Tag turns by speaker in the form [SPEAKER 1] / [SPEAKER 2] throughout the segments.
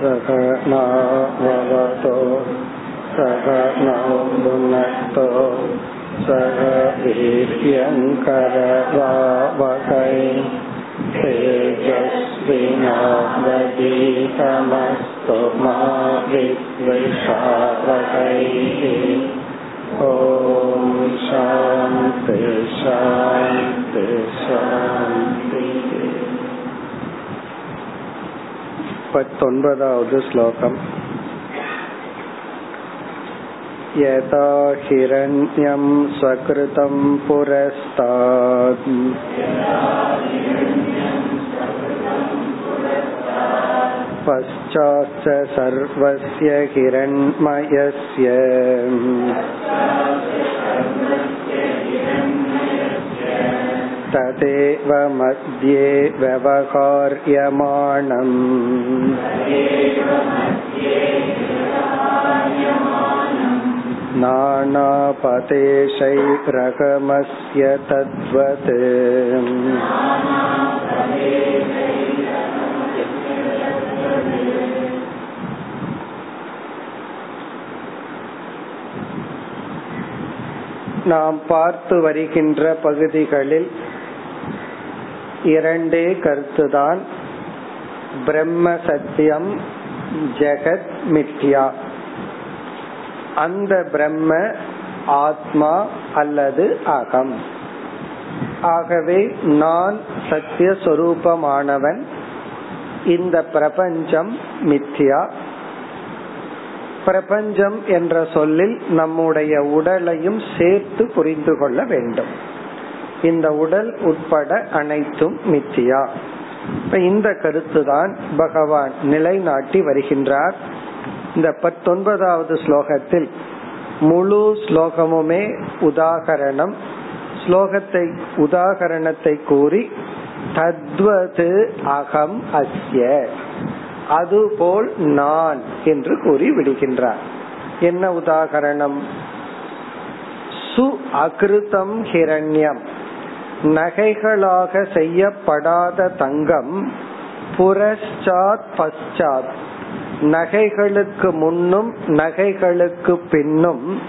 [SPEAKER 1] सहनाववतो सहनौ भुनक्तो सह वीर्यङ्करवावकै तेजस्विनावदीतमस्तु मा विद्विषावकैः ॐ शान्ति शान्ति शान्तिः पत्तोन्पदावद् श्लोकम् यथा हिरण्यं स्वकृतं पुरस्तात् पश्चाच्च सर्वस्य हिरण्मयस्य तदेव मध्ये व्यवहार्यमाणम् नानापतेशैरकमस्य तद्वत् நாம் பார்த்து வருகின்ற பகுதிகளில் இரண்டே கருத்துதான். பிரம்ம சத்தியம் ஜெகத் மித்யா. அந்த பிரம்ம ஆத்மா அல்லது அகம். ஆகவே நான் சத்திய சொரூபமானவன் இந்த பிரபஞ்சம் மித்யா. பிரபஞ்சம் என்ற சொல்லில் நம்முடைய உடலையும் சேர்த்து புரிந்து கொள்ள வேண்டும். இந்த உடல் உட்பட அனைத்தும் மித்தியா. இப்ப இந்த கருத்து தான் பகவான் நிலைநாட்டி வருகின்றார். இந்த பத்தொன்பதாவது ஸ்லோகத்தில் முழு ஸ்லோகமுமே உதாகரணம். ஸ்லோகத்தை உதாகரணத்தை கூறி தத்வது அகம் அஸ்ய. அதுபோல் நான் என்று கூறி விடுகின்றார். என்ன உதாகரணம்? சு அகிருதம் ஹிரண்யம். நகைகளாக செய்யப்படாத தங்கம் புரஸ்சாத் பశ్చాத் நகைகளுக்கு முன்னும் நகைகளுக்கு பின்னும்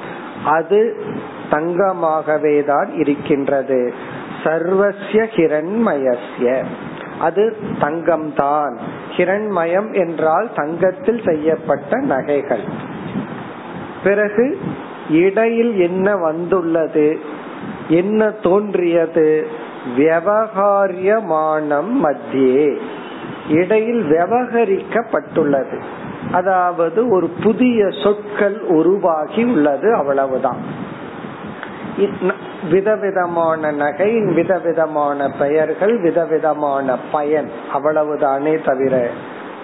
[SPEAKER 1] அது தங்கமாகவே தான் இருக்கின்றது. சர்வசிய ஹிரண்மயசிய அது தங்கம் தான் ஹிரண்மயம் என்றால் தங்கத்தில் செய்யப்பட்ட நகைகள். பிறகு இடையில் என்ன வந்துள்ளது? என்ன தோன்றியது? விவகாரியமானம் மத்தியே. இடையில் விவகரிக்கப்பட்டுள்ளது. அதாவது ஒரு புதிய சொற்கள் உருவாகி உள்ளது அவ்வளவுதான். விதவிதமான நகை விதவிதமான பெயர்கள் விதவிதமான பயன். அவ்வளவுதானே தவிர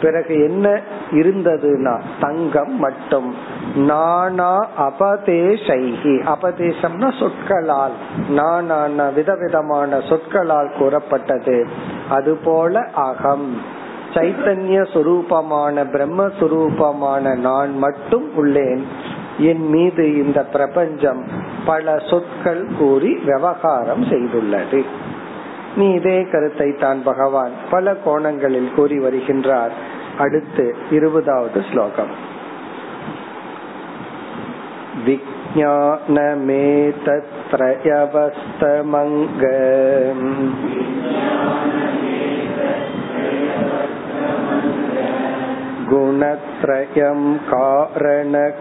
[SPEAKER 1] பிறகு என்ன இருந்ததுன்னா தங்கம் மட்டும். நானா அபதேசைகி அபதேசம்னா சொற்களால். நானா விதவிதமான சொற்களால் கூறப்பட்டது. அதுபோல அகம். சைத்தன்ய சுரூபமான பிரம்மஸ்வரூபமான நான் மட்டும் உள்ளேன். என் மீது இந்த பிரபஞ்சம் பல சொற்கள் கூறி விவகாரம் செய்துள்ளது. நீ இதே கருத்தை தான் பகவான் பல கோணங்களில் கூறி வருகின்றார் அடுத்து இருபதாவது ஸ்லோகம் विज्ञानमेतत्रयवस्तमङ्ग गुणत्रयं कारणकार्यकर्तृ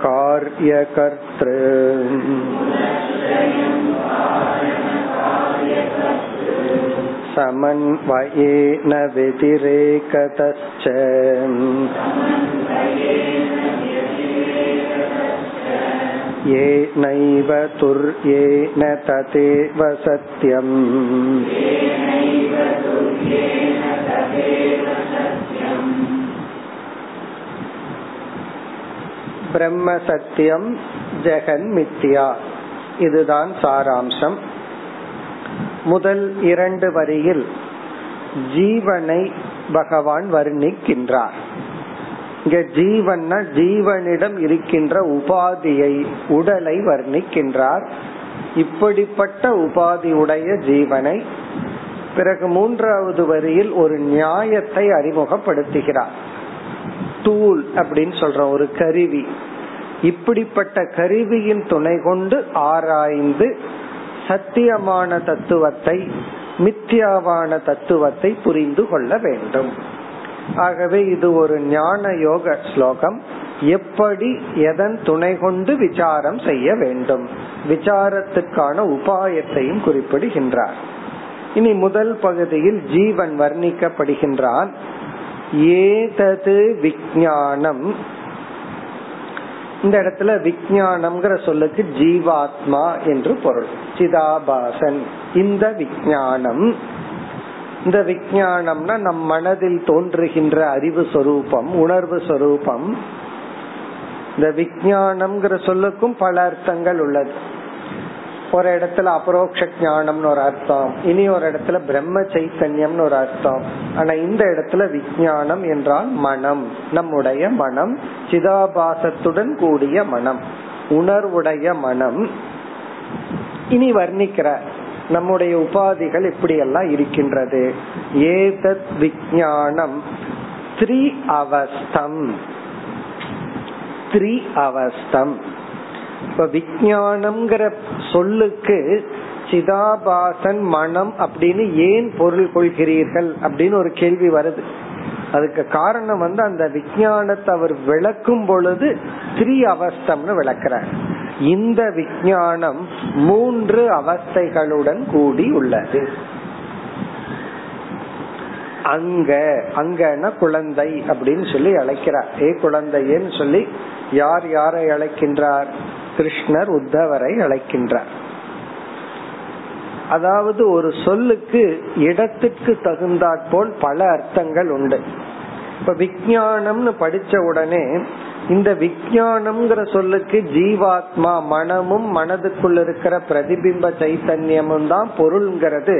[SPEAKER 1] समन्वयेन व्यतिरेकतश्च येनैव तुर्येण तदेव सत्यम् பிரம்ம சத்தியம் ஜெகன் மித்யா இதுதான் சாராம்சம் முதல் இரண்டு வரியில் ஜீவனை பகவான் வர்ணிக்கின்றார். இங்க ஜீவன்னா ஜீவனிடம் இருக்கின்ற உபாதியை உடலை வர்ணிக்கின்றார். இப்படிப்பட்ட உபாதி உடைய ஜீவனை பிறகு மூன்றாவது வரியில் ஒரு நியாயத்தை அறிமுகப்படுத்துகிறார். டூல் அப்படின்னு சொல்றோம் ஒரு கருவி. இப்படிப்பட்ட கருவியின் துணை கொண்டு ஆராய்ந்து சத்தியமான தத்துவத்தை மித்தியாவான தத்துவத்தை புரிந்து கொள்ள வேண்டும். ஆகவே இது ஒரு ஞான யோக ஸ்லோகம். எப்படி எதன் துணை கொண்டு விசாரம் செய்ய வேண்டும்? விசாரத்துக்கான உபாயத்தையும் குறிப்பிடுகின்றார். இனி முதல் பகுதியில் ஜீவன் வர்ணிக்கப்படுகின்றான். ஏதது விஞ்ஞானம் இந்த இடத்துல விஜயானம்ங்கிற சொல்லுக்கு ஜீவாத்மா என்று பொருள். சிதாபாசன். இந்த விஜயானம் இந்த விஜயானம்னா நம் மனதில் தோன்றுகின்ற அறிவு சொரூபம் உணர்வு சொரூபம். இந்த விஜயானம்ங்கிற சொல்லுக்கும் பல அர்த்தங்கள் உள்ளது. ஒரு இடத்துல அபரோக்ஷ ஞானம்னு ஒரு அர்த்தம். இனி ஒரு இடத்துல பிரம்ம சைத்தன்யம்னு ஒரு அர்த்தம். ஆனா இந்த இடத்துல விஜயானம் என்றால் மனம். நம்முடைய மனம் சிதாபாசத்துடன் கூடிய மனம். உணர்வுடைய மனம். இனி வர்ணிக்கிற நம்முடைய உபாதிகள் இப்படி எல்லாம் இருக்கின்றது. ஏதத் விஜயானம் த்ரி அவஸ்தம். த்ரி அவஸ்தம். இப்ப விஜயானம்ங்கிற சொல்லுக்கு சிதாபாசன் மனம் அப்படின்னு ஏன் பொருள் கொள்கிறீர்கள் அப்படின்னு ஒரு கேள்வி வருது. அதுக்கு காரணம் வந்து அந்த விஜயானத்தை அவர் விளக்கும் பொழுது த்ரீ அவஸ்தம்னு விளக்குறார். இந்த விஜயானம் மூன்று அவஸ்தைகளுடன் கூடி உள்ளது. அங்க அங்கன்னா குழந்தை அப்படின்னு சொல்லி அழைக்கிறார். ஏ குழந்தைன்னு சொல்லி யார் யாரை அழைக்கின்றார்? கிருஷ்ணர் உத்தவரை அழைக்கின்றார். அதாவது ஒரு சொல்லுக்கு இடத்துக்கு தகுந்தாற்போல் பல அர்த்தங்கள் உண்டு. இப்ப விஜயானம்னு படிச்ச உடனே இந்த விஜயானம்ங்கிற சொல்லுக்கு ஜீவாத்மா மனமும் மனதுக்குள்ள இருக்கிற பிரதிபிம்ப சைத்தன்யமும் தான் பொருள்ங்கிறது.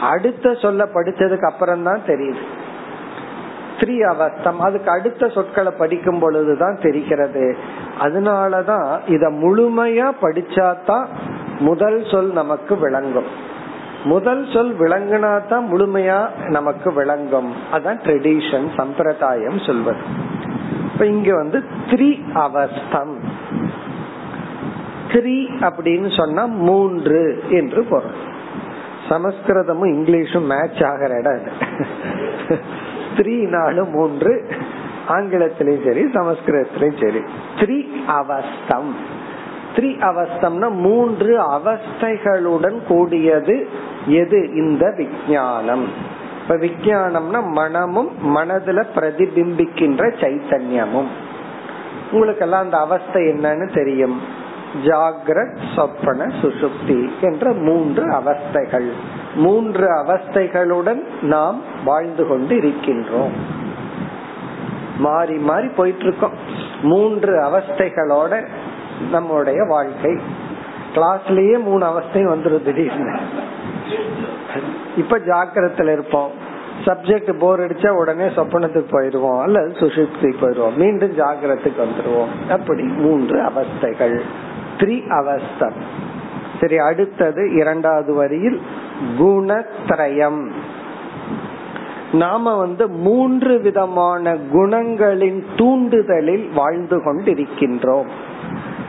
[SPEAKER 1] அடுத்த சொல்ல படிச்சதுக்கு அப்புறம் தான் தெரியுது. த்ரீ அவஸ்தம் அதுக்கு அடுத்த சொற்களை படிக்கும் பொழுதுதான் தெரிகிறது. அதனாலதான் இத முழுமையா படிச்சாதான் முதல் சொல் நமக்கு விளங்கும். முதல் சொல் விளங்கினா தான் முழுமையா நமக்கு விளங்கும். அதான் ட்ரெடிஷன் சம்பிரதாயம் சொல்வது. இப்ப இங்க வந்து த்ரீ அவஸ்தம் த்ரீ அப்படின்னு சொன்னா மூன்று என்று பொருள். சமஸ்கிருதமும் இங்கிலீஷும் மேட்ச் ஆகிற இடம் த்ரீ நாலு மூன்று ஆங்கிலத்திலையும் சரி சமஸ்கிருதத்திலையும் சரி. த்ரீ அவஸ்தம். த்ரீ அவஸ்தம்னா மூன்று அவஸ்தைகளுடன் கூடியது எது? இந்த விஜயானம் இப்ப விஜயானம்னா மனமும் மனதுல பிரதிபிம்பிக்கின்ற சைத்தன்யமும். உங்களுக்கு எல்லாம் அந்த அவஸ்தை என்னன்னு தெரியும். ஜாகிரத் சொப்பன சுசுப்தி என்ற மூன்று அவஸ்தைகள். மூன்று அவஸ்தைகளுடன் நாம் வாழ்ந்து கொண்டு இருக்கின்றோம் மாறி மாறி போயிட்டு இருக்கோம் மூன்று அவஸ்தைகளோட நம்முடைய வாழ்க்கை. கிளாஸ்லயே மூணு அவஸ்தையும் வந்துடும் திடீர்னு. இப்ப ஜாக்கிரத்துல இருப்போம். சப்ஜெக்ட் போர் அடிச்சா உடனே சொப்பனத்துக்கு போயிருவோம் அல்லது சுஷுப்தி போயிருவோம் மீண்டும் ஜாகிரத்துக்கு வந்துருவோம். அப்படி மூன்று அவஸ்தைகள். த்ரீ அவஸ்தம் சரி அடுத்தது இரண்டாவது வரியில் குணத்ரயம். நாம வந்து மூன்று விதமான குணங்களின் தூண்டுதலில் வாழ்ந்து கொண்டிருக்கின்றோம்.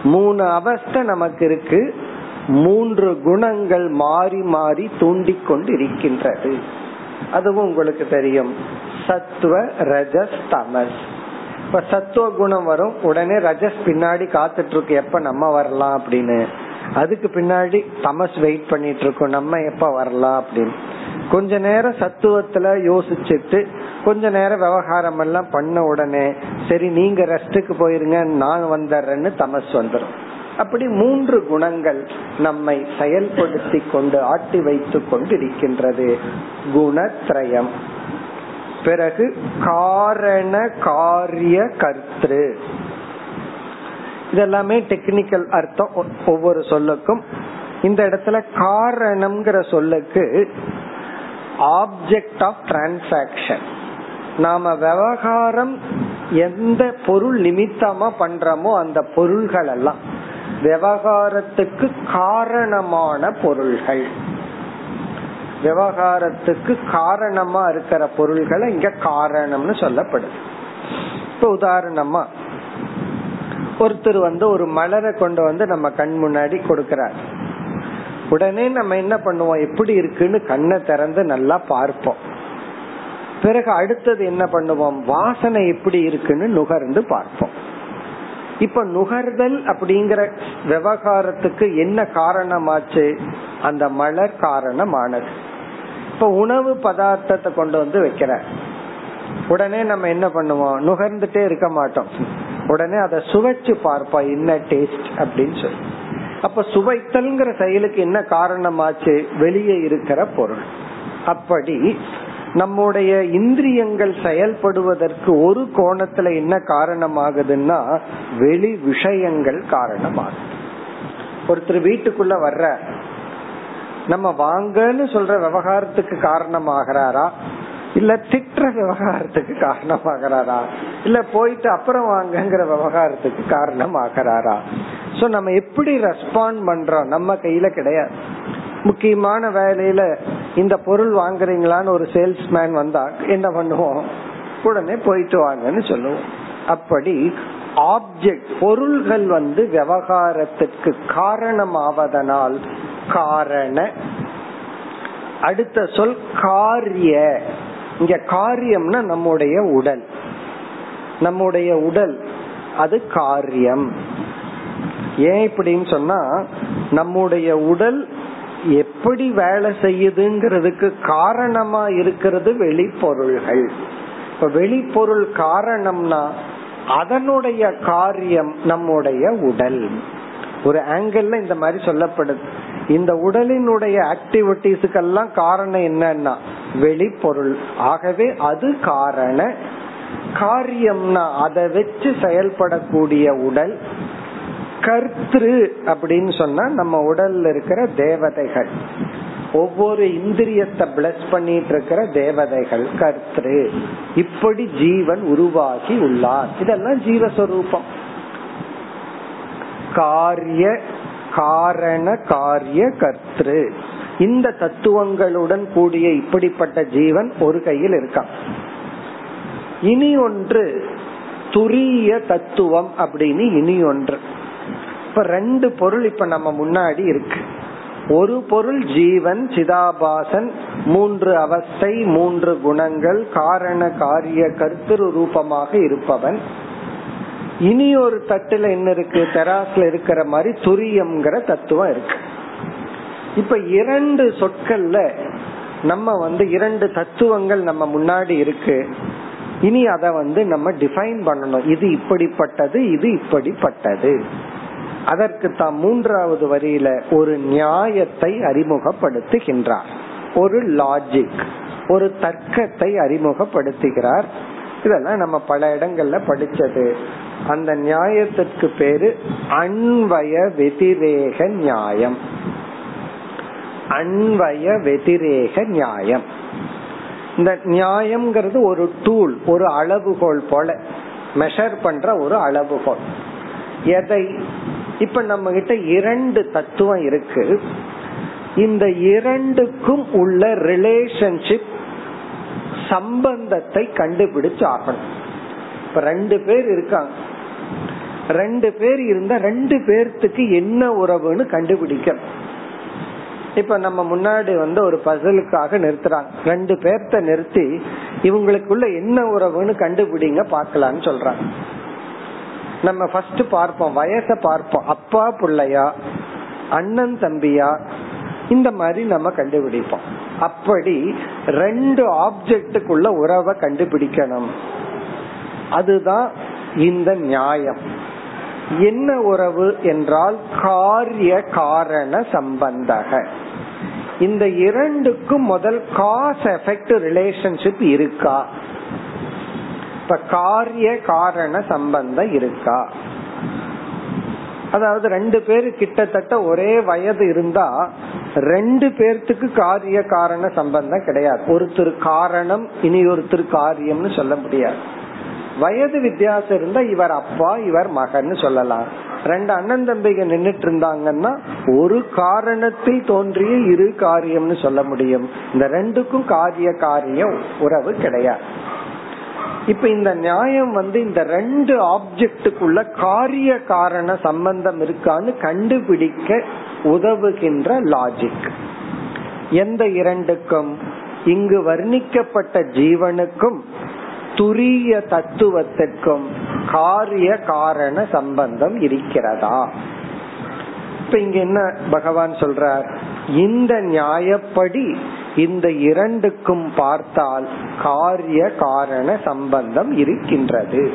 [SPEAKER 1] மூணு அவஸ்தை நமக்கு இருக்கு. மூன்று குணங்கள் மாறி மாறி தூண்டிக்கொண்டு இருக்கின்றது அதுவும் உங்களுக்கு தெரியும். சத்துவ ரஜஸ் தமஸ். இப்ப சத்துவ குணம் வரும் உடனே ரஜஸ் பின்னாடி காத்துட்டு இருக்கு எப்ப நம்ம வரலாம் அப்படின்னு. அதுக்கு பின்னாடி தமஸ் வெயிட் பண்ணிட்டு இருக்கோம் நம்ம எப்ப வரலாம் அப்படின்னு. கொஞ்ச நேரம் சத்துவத்துல யோசிச்சுட்டு கொஞ்ச நேரம் விவகாரம் எல்லாம் பண்ண உடனே சரி நீங்க ரெஸ்டுக்கு போயிருங்க நான் வந்துடுறேன்னு தமஸ் வந்துடும் அப்படி மூன்று குணங்கள் நம்மை செயல்படுத்தி கொண்டு ஆட்டி வைத்து கொண்டு இருக்கின்றது குணத்ரயம். பிறகு காரண காரிய கர்த்திரு இதெல்லாமே டெக்னிக்கல் அர்த்தம். ஒவ்வொரு சொல்லுக்கும். இந்த இடத்துல காரணம்ங்கிற சொல்லுக்கு ஆப்ஜெக்ட் ஆஃப் டிரான்சாக்சன் நாம விவகாரம் எந்த பொருள் நிமித்தமா பண்றோமோ அந்த பொருள்கள் எல்லாம். விவகாரத்துக்கு காரணமான பொருள்கள். விவகாரத்துக்கு காரணமா இருக்கிற பொருள்களை இங்க காரணம்னு சொல்லப்படுது. இப்ப உதாரணமா ஒருத்தர் வந்து ஒரு மலரை கொண்டு வந்து நம்ம கண் முன்னாடி கொடுக்கிறார். உடனே நம்ம என்ன பண்ணுவோம்? எப்படி இருக்குன்னு கண்ணை திறந்து நல்லா பார்ப்போம். பிறகு அடுத்தது என்ன பண்ணுவோம்? வாசனை எப்படி இருக்குன்னு நுகர்ந்து பார்ப்போம். இப்ப நுகர்தல் அப்படிங்கிற விவகாரத்துக்கு என்ன காரணமாச்சு? அந்த மலர் காரணமானது. இப்ப உணவு பதார்த்தத்தை கொண்டு வந்து வைக்கிற உடனே நம்ம என்ன பண்ணுவோம்? நுகர்ந்துட்டே இருக்க மாட்டோம். உடனே அதை சுவைச்சு பார்ப்போம் என்ன டேஸ்ட் அப்படின்னு சொல்லி. அப்ப சுவைத்தல்ங்கிற செயலுக்கு என்ன காரணமாச்சு? வெளியே இருக்கிற பொருள். அப்படி நம்முடைய இந்திரியங்கள் செயல்படுவதற்கு ஒரு கோணத்துல என்ன காரணமாகுதுன்னா வெளி விஷயங்கள் காரணமாகுது. ஒருத்தர் வீட்டுக்குள்ள வர்ற நம்ம வாங்கன்னு சொல்ற விவகாரத்துக்கு காரணமாகிறாரா? இல்ல திட்டுற விவகாரத்துக்கு காரணமாகிறாரா? இல்ல போயிட்டு அப்புறம் வாங்கங்கிற விவகாரத்துக்கு காரணமாகிறாரா? சோ நம்ம எப்படி ரெஸ்பாண்ட் பண்றோம்? நம்ம கையில கிடையாது. முக்கியமான வேலையில இந்த பொருள் வாங்குறீங்களான்னு ஒரு சேல்ஸ்மேன் வந்தா என்ன பண்ணுவோம்? உடனே போயிட்டு வாங்கன்னு சொல்லுவோம். அப்படி ஆப்ஜெக்ட் பொருள்கள் வந்து விவகாரத்திற்கு காரணமாவதனால் காரண. அடுத்த சொல் காரிய. இங்க காரியம்னா நம்முடைய உடல். நம்முடைய உடல் அது காரியம். ஏன் இப்படின்னு சொன்னா நம்முடைய உடல் எப்படி வேலை செய்யுதுங்கிறதுக்கு காரணமா இருக்கிறது வெளிப்பொருள்கள். இப்ப வெளிப்பொருள் காரணம்னா அதனுடைய காரியம் நம்முடைய உடல். ஒரு ஆங்கிள் இந்த மாதிரி சொல்லப்படுது. இந்த உடலினுடைய ஆக்டிவிட்டிஸுக்கெல்லாம் காரணம் என்னன்னா வெளிப்பொருள். ஆகவே அது காரண காரியம்னா அதை வச்சு செயல்படக்கூடிய உடல் கர்த்திரு அப்படின்னு சொன்னா நம்ம உடல்ல இருக்கிற தேவதைகள். ஒவ்வொரு இந்திரியத்தை பிளஸ் பண்ணிட்டு இருக்கிற தேவதைகள் கர்த்திரு. இப்படி ஜீவன் உருவாகி உள்ளார். இதெல்லாம் ஜீவஸ்வரூபம். காரிய காரண காரிய கர்த்திரு. இந்த தத்துவங்களுடன் கூடிய இப்படிப்பட்ட ஜீவன் ஒரு கையில் இருக்கான் இனி ஒன்று துரிய தத்துவம் அப்படின்னு இனி ஒன்று. இப்ப ரெண்டு பொருள் இப்ப நம்ம முன்னாடி இருக்கு. ஒரு பொருள் ஜீவன் சிதாபாசன் மூன்று அவஸ்தை மூன்று குணங்கள் காரண காரிய கருத்துரு ரூபமாக இருப்பவன். இனி ஒரு தட்டுல என்ன இருக்கு? தெராஸ்ல இருக்கிற மாதிரி துரியம்ங்கிற தத்துவம் இருக்கு. இப்ப இரண்டு சொற்கள்ல நம்ம வந்து இரண்டு தத்துவங்கள் நம்ம முன்னாடி இருக்கு. இனி அத வந்து நம்ம டிஃபைன் பண்ணணும். இது இப்படிப்பட்டது இது இப்படிப்பட்டது. அதற்கு தான் மூன்றாவது வரியில ஒரு நியாயத்தை அறிமுகப்படுத்துகின்றார். ஒரு லாஜிக் ஒரு தர்க்கத்தை அறிமுகப்படுத்துகிறார். இதெல்லாம் நம்ம பல இடங்கள்ல படிச்சது. அந்த நியாயத்திற்கு பேரு அன்வய வெதிரேக நியாயம். அன்வய வெதிரேக நியாயம். இந்த நியாயம்ங்கிறது ஒரு டூல் ஒரு அளவுகோல் போல. மெஷர் பண்ற ஒரு அளவுகோல். எதை? இப்ப நம்ம கிட்ட இரண்டு தத்துவம் இருக்கு. இந்த இரண்டுக்கும் உள்ள ரிலேஷன்ஷிப் சம்பந்தத்தை கண்டுபிடிச்சு ஆகணும் இப்ப ரெண்டு பேர் இருக்காங்க. ரெண்டு பேர் இருந்தா ரெண்டு பேர்த்துக்கு என்ன உறவுன்னு கண்டுபிடிக்கணும். இப்ப நம்ம முன்னாடி வந்து ஒரு பசலுக்காக நிறுத்துறாங்க. ரெண்டு பேர்த்த நிறுத்தி இவங்களுக்குள்ள என்ன உறவுன்னு கண்டுபிடிங்க பாக்கலாம்னு சொல்றாங்க. நம்ம ஃபர்ஸ்ட் பார்ப்போம் வயச பார்ப்போம். அப்பா பிள்ளையா அண்ணன் தம்பியா இந்த மாதிரி நம்ம கண்டுபிடிப்போம். அப்படி ரெண்டு ஆப்ஜெக்டுக்குள்ள உறவை கண்டுபிடிக்கணும். அதுதான் இந்த நியாயம். என்ன உறவு என்றால் காரிய காரண சம்பந்தக. இந்த இரண்டுக்கும் முதல் காஸ் எஃபெக்ட் ரிலேஷன்ஷிப் இருக்கா? இப்ப காரிய காரண சம்பந்தம் இருக்கா? அதாவது ரெண்டு பேரு கிட்டத்தட்ட ஒரே வயது இருந்தா ரெண்டு பேர்த்துக்கு காரிய காரண சம்பந்தம் கிடையாது. ஒருத்தர் காரணம் இனி ஒருத்தர் காரியம்னு சொல்ல முடியாது. வயது வித்தியாசம் இருந்தா இவர் அப்பா இவர் மகன் சொல்லலாம். ரெண்டு அண்ணன் தம்பிங்க நின்றுட்டு இருந்தாங்கன்னா ஒரு காரணத்தில் தோன்றிய இரு காரியம்னு சொல்ல முடியும். இந்த ரெண்டுக்கும் காரிய காரிய உறவு கிடையாது. இப்ப இந்த நியாயம் வந்து இந்த ரெண்டு ஆப்ஜெக்டுக்குள்ள காரிய காரண சம்பந்தம் இருக்கான்னு கண்டுபிடிக்க உதவுகின்ற லாஜிக் எந்த இரண்டுக்கும்? இங்கு வர்ணிக்கப்பட்ட ஜீவனுக்கும் துரிய தத்துவத்திற்கும் காரிய காரண சம்பந்தம் இருக்கிறதா? இப்ப இங்க என்ன பகவான் சொல்றார்? இந்த நியாயப்படி இந்த இரண்டுக்கும் பார்த்தால் காரிய காரண சம்பந்தம் இருக்கின்றது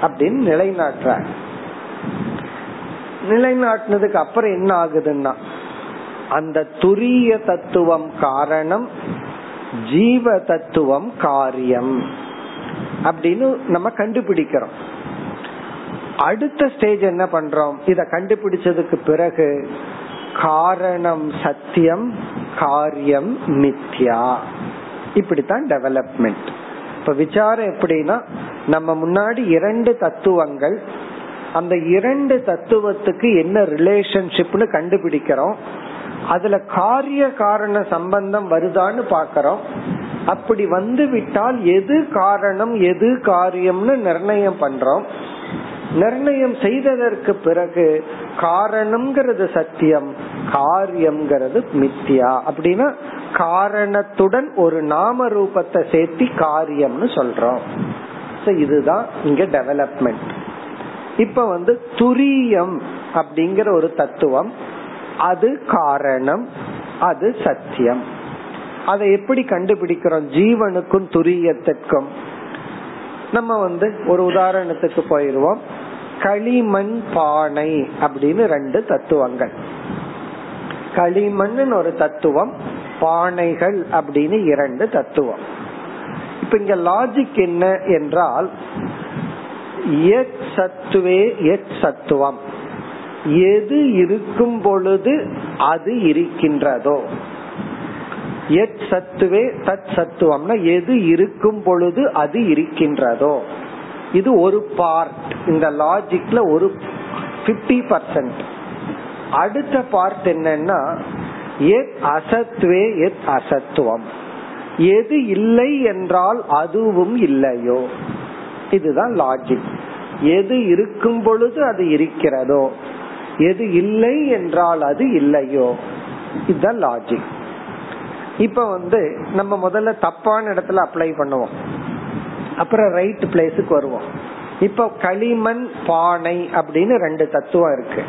[SPEAKER 1] அப்படின்னு நிலைநாட்டுற நிலைநாட்டினதுக்கு அப்புறம் என்ன ஆகுதுன்னா அந்த துரிய தத்துவம் காரணம் ஜீவ தத்துவம் காரியம். அப்படின்னு நம்ம கண்டுபிடிக்கிறோம். அடுத்த ஸ்டேஜ் என்ன பண்றோம்? இத கண்டுபிடிச்சதுக்கு பிறகு காரணம் சத்தியம் காரியம் மித்யா. இப்படித்தான் டெவலப்மெண்ட் இப்ப விசாரம் எப்படின்னா நம்ம முன்னாடி இரண்டு தத்துவங்கள் அந்த இரண்டு தத்துவத்துக்கு என்ன ரிலேஷன்ஷிப்னு கண்டுபிடிக்கிறோம். அதுல காரிய காரண சம்பந்தம் வருதான்னு பாக்கிறோம் அப்படி வந்து விட்டால் எது காரணம் எது காரியம்னு நிர்ணயம் பண்றோம். நிர்ணயம் செய்ததற்கு பிறகு காரணம்ங்கிறது சத்தியம் காரியம்ங்கிறது மித்தியா அப்படின்னா காரணத்துடன் ஒரு நாம ரூபத்தை சேர்த்தி காரியம்னு சொல்றோம். இதுதான் இங்க டெவலப்மெண்ட் இப்ப வந்து துரியம் அப்படிங்கிற ஒரு தத்துவம். அது காரணம் அது சத்தியம். அதை எப்படி கண்டுபிடிக்கிறோம்? ஜீவனுக்கும் துரியத்திற்கும். நம்ம வந்து ஒரு உதாரணத்துக்கு போயிருவோம். களிமண் பானை அப்படின்னு ரெண்டு தத்துவங்கள். களிமண் ஒரு தத்துவம் பானைகள் அப்படின்னு இரண்டு தத்துவம். இப்ப இங்க லாஜிக் என்ன என்றால் எத் சத்துவே சத்துவம். எது இருக்கும் பொழுது அது இருக்கின்றதோ. எத் சத்துவே தத் சத்துவம்னா எது இருக்கும் பொழுது அது இருக்கின்றதோ. இது ஒரு பார்ட் இந்த லாஜிக்ல ஒரு பிப்டி பர்சன்ட் அடுத்த பார்ட் என்னன்னா எத் அசத்துவே எத் அசத்துவம். எது இல்லை என்றால் அதுவும் இல்லையோ. இதுதான் லாஜிக் எது இருக்கும் பொழுது அது இருக்கிறதோ. எது இல்லை என்றால் அது இல்லையோ. இதுதான் லாஜிக் இப்ப வந்து நம்ம முதல்ல தப்பான இடத்துல அப்ளை பண்ணுவோம். அப்புறம் ரைட் பிளேஸுக்கு வருவோம். இப்ப களிமண் பானை அப்படின்னு ரெண்டு தத்துவம் இருக்கு.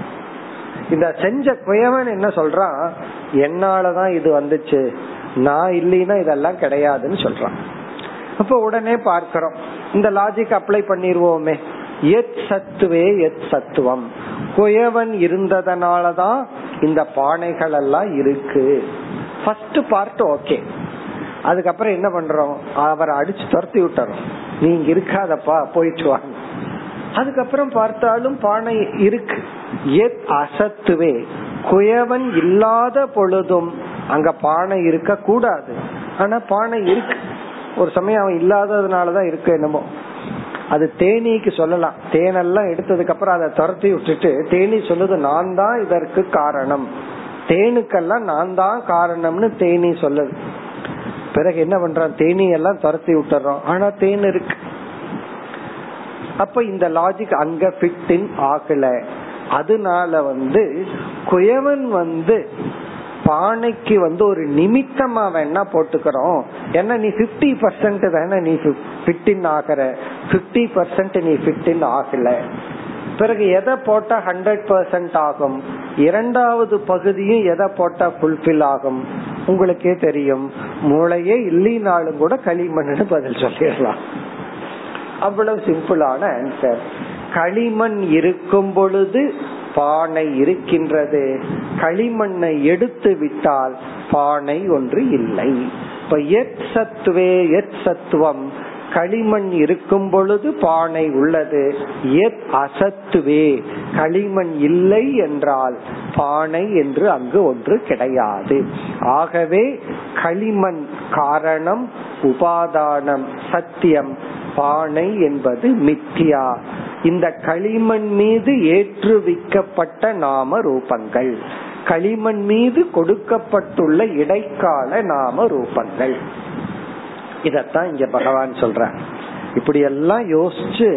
[SPEAKER 1] இந்த செஞ்ச குயவன் என்ன சொல்றான்? என்னாலதான் இது வந்துச்சு. நான் இல்லைன்னா இதெல்லாம் கிடையாதுன்னு சொல்றான். அப்ப உடனே பார்க்கிறோம். இந்த லாஜிக் அப்ளை பண்ணிருவோமே. எத் சத்துவே எத் சத்துவம். குயவன் இருந்ததனாலதான் இந்த பானைகள் எல்லாம் இருக்கு. ஃபர்ஸ்ட் பார்ட் ஓகே அதுக்கப்புறம் என்ன பண்றோம்? அவரை அடிச்சு துரத்தி விட்டுறோம். நீங்க இருக்காதப்பா போயிட்டு வாங்க அதுக்கப்புறம் பார்த்தாலும் பானை இருக்கு. எத் அசத்துவே. குயவன் இல்லாத பொழுதும் அங்க பானை இருக்க கூடாது. ஆனா பானை இருக்கு. ஒரு சமயம் அவன் இல்லாததுனாலதான் இருக்கு என்னமோ. அது தேனீக்கு சொல்லலாம். தேனெல்லாம் எடுத்ததுக்கு அப்புறம் அதை துரத்தி விட்டுட்டு தேனி சொல்லுது நான் தான் இதற்கு காரணம். தேனுக்கெல்லாம் நான் தான் காரணம்னு தேனி சொல்லுது பிறகு என்ன பண்றான்? தேனி எல்லாம் துரத்தி விட்டுறோம் ஆனா தேன் இருக்கு. அப்ப இந்த லாஜிக் அங்க ஃபிட் இன் ஆகல. அதனால வந்து குயவன் வந்து பானைக்கு வந்து ஒரு நிமித்தமா வேணா போட்டுக்கிறோம். ஏன்னா நீ பிப்டி பர்சன்ட் தானே நீ பிட்டின் ஆகிற. பிப்டி பர்சன்ட் நீ பிட்டின் ஆகல. பிறகு எதை போட்டா ஹண்ட்ரட் பர்சன்ட் ஆகும்? இரண்டாவது பகுதியும் எதை போட்டா ஃபுல்பில் ஆகும்? உங்களுக்கே தெரியும். மூளையே இல்லைனாலும் கூட களிமண்னு பதில் சொல்லிடலாம். அவ்வளவு சிம்பிளான ஆன்சர் களிமண் இருக்கும் பொழுது பானை இருக்கின்றது. களிமண்ணை எடுத்து விட்டால் பானை ஒன்று இல்லை. இப்ப எத் சத்துவே எத் சத்துவம். களிமண் இருக்கும் பொழுது பானை உள்ளது. எத் அசத்துவே. களிமண் இல்லை என்றால் பானை என்று அங்கு ஒன்று கிடையாது. ஆகவே களிமண் காரணம் உபாதானம் சத்தியம். பானை என்பது மித்தியா இந்த களிமண் மீது ஏற்றுவிக்கப்பட்ட நாம ரூபங்கள். களிமண் மீது கொடுக்கப்பட்டுள்ள இடைக்கால நாம ரூபங்கள். இதத்தான் இங்க பகவான் சொல்ற இப்படி எல்லாம் யோசிச்சு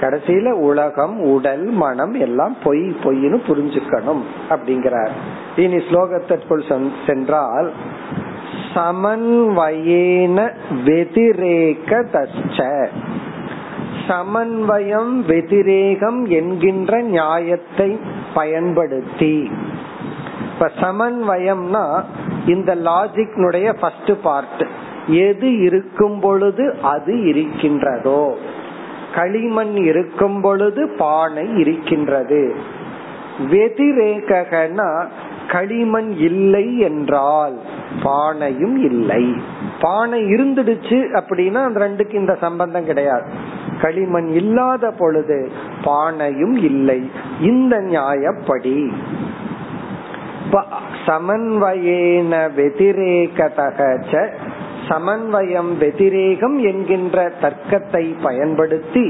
[SPEAKER 1] கடைசியில உலகம் உடல் மனம் எல்லாம் பொய் பொய்னு புரிஞ்சுக்கணும் அப்படிங்கிறார். இனி ஸ்லோகத்திற்குள் சென்றால் சமன்வயேன வெதிரேக தச்ச. சமன்வயம் வெதிரேகம் என்கின்ற நியாயத்தை பயன்படுத்தி. இப்ப சமன்வயம்னா இந்த லாஜிக்னுடைய ஃபர்ஸ்ட் பார்ட் எது இருக்கும் பொழுது அது இருக்கின்றதோ. களிமண் இருக்கும் பொழுது பானை இருக்கின்றது. வெதிரேகனா களிமண் இல்லை என்றால் பானையும் இல்லை. பானை இருந்துடுச்சு அப்படின்னா அந்த ரெண்டுக்கு இந்த சம்பந்தம் கிடையாது. களிமண் இல்லாத பொழுது பானையும் இல்லை. இந்த நியாயப்படி. சமன்வயேன வெதிரேகதக சமன்வயம் வெதிரேகம் என்கின்ற தர்க்கத்தை பயன்படுத்தி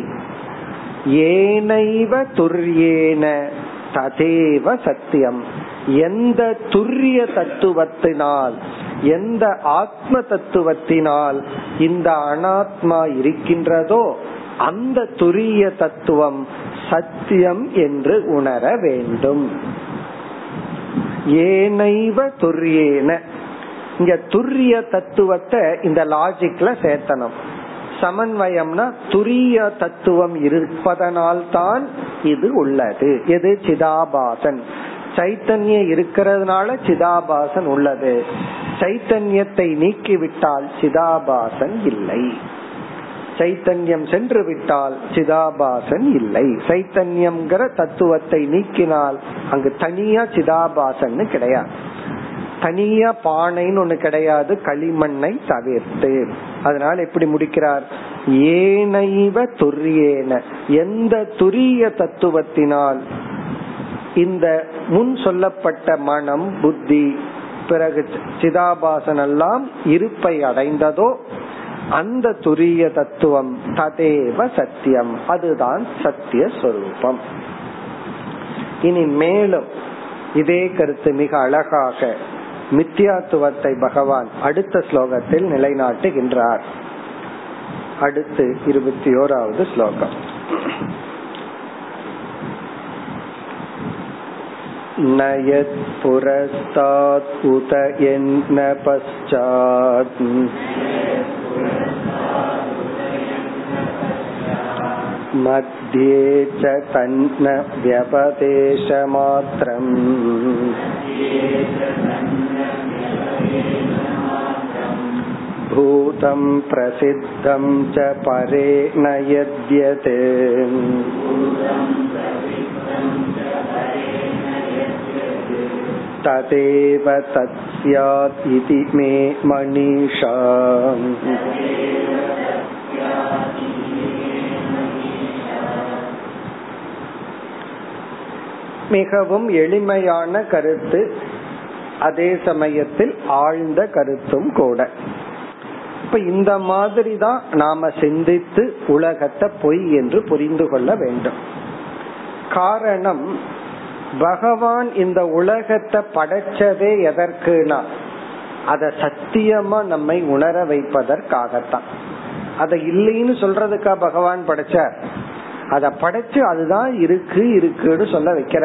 [SPEAKER 1] ஏனைவ துர்யேன ததேவ சத்தியம். எந்த துரிய தத்துவத்தினால் எந்த ஆத்ம தத்துவத்தினால் இந்த அனாத்மா இருக்கின்றதோ அந்த துரிய தத்துவம் சத்தியம் என்று உணர வேண்டும். ஏனைவ துரியேன இங்க துரிய தத்துவத்தை இந்த லாஜிக்ல சேர்த்தணும். சமன்வயம்னா துரிய தத்துவம் இருப்பதனால் தான் இது உள்ளது. எது? சிதாபாசன். சைத்தன்யம் இருக்கிறதுனால சிதாபாசன் உள்ளது. சைத்தன்யத்தை நீக்கிவிட்டால் சிதாபாசன் இல்லை. சைத்தன்யம் சென்று விட்டால் சிதாபாசன் இல்லை. சைத்தன்யம்ங்கிற தத்துவத்தை நீக்கினால் அங்கு தனியா சிதாபாசன் கிடையாது. தனியா பானைன்னு ஒண்ணு கிடையாது களிமண்ணை தவிர்த்து. அதனால எப்படி முடிக்கிறார்? ஏனைவ துரியேன. எந்த துரிய தத்துவத்தினால் இந்த முன் சொல்லப்பட்ட மனம் புத்தி பிறகு சிதாபாசன் எல்லாம் இருப்பை அடைந்ததோ அந்த துரிய தத்துவம் ததேவ சத்தியம். அதுதான் சத்திய சொரூபம். இனி மேலும் இதே கருத்து மிக அழகாக மித்தியாத்துவத்தை பகவான் அடுத்த ஸ்லோகத்தில் நிலைநாட்டுகின்றார் அடுத்து இருபத்தி ஓராவது ஸ்லோகம் न यत्पुरस्तात् उत यन्न पश्चात् मध्ये च तन्न व्यपदेशमात्रम् भूतं प्रसिद्धं च परे न यद्यते तदेव तत्स्यात् इति मे मनीषा மிகவும் எளிமையான கருத்து அதே சமயத்தில் ஆழ்ந்த கருத்தும் கூட. இப்ப இந்த மாதிரி தான் நாம சிந்தித்து உலகத்தை பொய் என்று புரிந்து கொள்ள வேண்டும். காரணம் பகவான் இந்த உலகத்தை படைச்சதே எதற்குனா அத சத்தியமா நம்மை உணர வைப்பதற்காகத்தான். அத இல்லைன்னு சொல்றதுக்கா பகவான் படைச்சார்? அத படைச்சு அதுதான் இருக்கு இருக்குன்னு சொல்ல வைக்கிற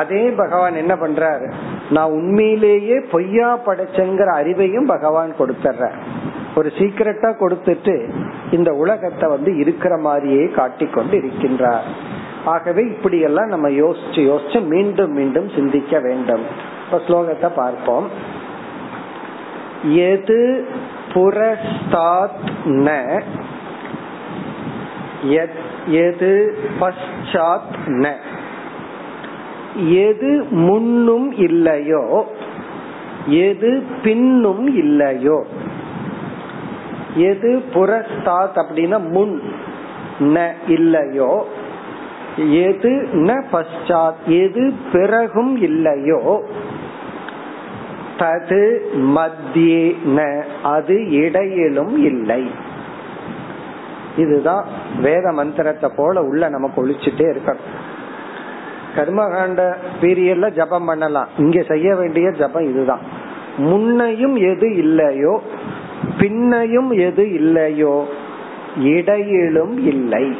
[SPEAKER 1] அதே பகவான் என்ன பண்றாரு? நான் உண்மையிலேயே பொய்யா படைச்சங்கிற அறிவையும் பகவான் கொடுத்துட்ற ஒரு சீக்கிரட்டா கொடுத்துட்டு இந்த உலகத்தை வந்து இருக்கிற மாதிரியே காட்டி கொண்டு இருக்கின்றார் ஆகவே இப்படி எல்லாம் நம்ம யோசிச்சு யோசிச்சு மீண்டும் மீண்டும் சிந்திக்க வேண்டும். இப்ப ஸ்லோகத்தை பார்ப்போம். எது புரஸ்தாத் ந எது பஷாத் ந? எது முன்னும் இல்லையோ எது பின்னும் இல்லையோ எது புரஸ்தாத் அப்படின்னா முன் ந இல்லையோ எது ந பஷாத் எது பிறகும் இல்லையோ தது மத்தியே ந அது இடையிலும் இல்லை. இதுதான் வேத மந்திரத்தை போல உள்ள நமக்கு ஒழிச்சுட்டே இருக்கணும். கர்மகாண்ட பீரியட்ல ஜபம் பண்ணலாம். இங்க செய்ய வேண்டிய ஜபம் இதுதான். முன்னையும் எது இல்லையோ பின்னையும் எது இல்லையோ இடையிலும் இல்லை.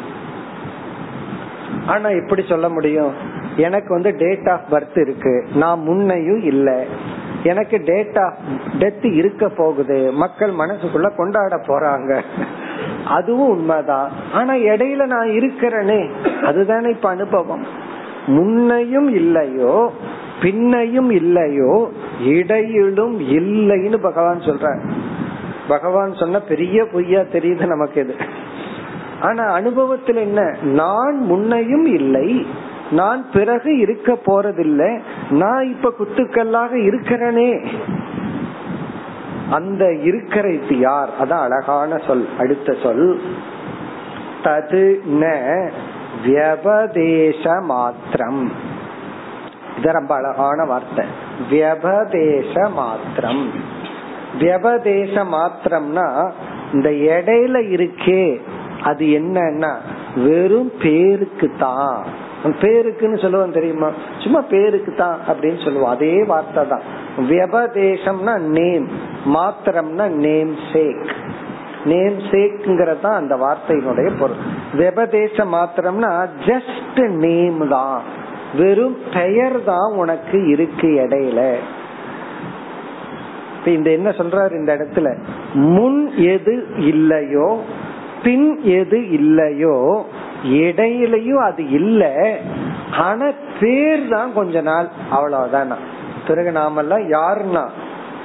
[SPEAKER 1] ஆனா எப்படி சொல்ல முடியும்? எனக்கு வந்து டேட் ஆஃப் பர்த் இருக்கு. நான் முன்னையும் இல்லை. எனக்கு டேட் ஆஃப் டெத் இருக்க போகுது. மக்கள் மனசுக்குள்ள கொண்டாட போறாங்க. அதுவும் உண்மைதான். ஆனா இடையில நான் இருக்கிறேனே. அதுதானே இப்ப அனுபவம். முன்னையும் இல்லையோ பின்னையும் இல்லையோ இடையிலும் இல்லைன்னு பகவான் சொல்ற பகவான் சொன்ன பெரிய பொய்யா தெரியுது நமக்கு இது. ஆனா அனுபவத்தில் என்ன? நான் முன்னையும் இல்லை நான் பிறகு இருக்க போறதில்லை நான் இப்ப குத்துக்கல்லாக இருக்கிறனே. அந்த இருக்கிற இருக்கிறது யார்? அதான் அழகான சொல் அடுத்த சொல். தது ந வியபதேச மாத்திரம் இது ரொம்ப அழகான வார்த்தை. வியபதேச மாத்திரம் வியபதேச மாத்திரம்னா இந்த இடையில இருக்கே அது என்னன்னா வெறும் பேருக்கு தான் பேருக்குன்னு சொல்லுவோம் தெரியுமா? சும்மா பேருக்கு தான் அப்படின்னு சொல்லுவோம் அதே வார்த்தை தான் வியபதேசம்னா நேம். மாத்திரம்னா நேம் சேக். நேம் சேக்ங்கிறது அந்த வார்த்தையினுடைய பொருள். வெபதேச மாத்திரம்னா ஜஸ்ட் நேம் தான். வெறும் பெயர் தான் உனக்கு இருக்கு இடையில. இந்த என்ன சொல்றாரு இந்த இடத்துல? முன் எது இல்லையோ பின் எது இல்லையோ இடையிலையும் அது இல்ல. ஆனா பேர் தான் கொஞ்ச நாள் அவ்வளவுதான். பிறகு நாமெல்லாம் யாருன்னா?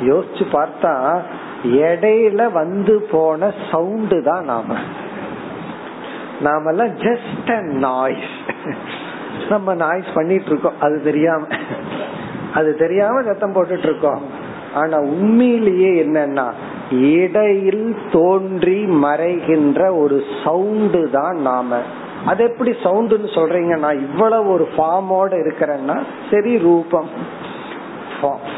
[SPEAKER 1] யோசிச்சு பார்த்தா இடையில வந்து போன சவுண்டு தான் நாம. நாமெல்லாம் ஜஸ்ட் அ நாய்ஸ் நம்ம நாய்ஸ் பண்ணிட்டு இருக்கோம் அது தெரியாம அது தெரியாம சத்தம் போட்டுட்டு இருக்கோம் ஆனா உண்மையிலேயே என்னன்னா இடையில் தோன்றி மறைகின்ற ஒரு சவுண்டு தான் நாம. அது எப்படி சவுண்டுன்னு சொல்றீங்க? நான் இவ்வளவு ஒரு ஃபார்மோட இருக்கிறேன்னா சரி ரூபம்.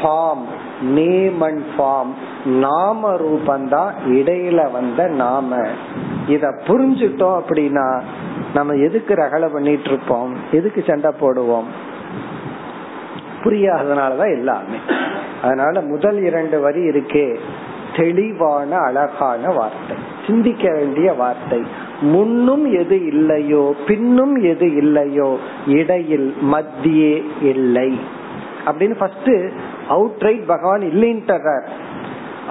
[SPEAKER 1] ஃபார்ம் நேம் அண்ட் ஃபார்ம் நாம ரூபந்தான் இடையில வந்த நாம. இத புரிஞ்சுட்டோம் அப்படின்னா நம்ம எதுக்கு ரகல பண்ணிட்டு இருப்போம்? எதுக்கு சண்டை போடுவோம்? புரியாததுனாலதான் எல்லாமே. அதனால முதல் இரண்டு வரி இருக்கே தெளிவான அழகான வார்த்தை. சிந்திக்க வேண்டிய வார்த்தை. முன்னும் எது இல்லையோ பின்னும் எது இல்லையோ இடையில் மத்தியே இல்லை. அப்படின்னு ஃபர்ஸ்ட் அவுட் ரைட் பகவான் இல்லைன்றார்.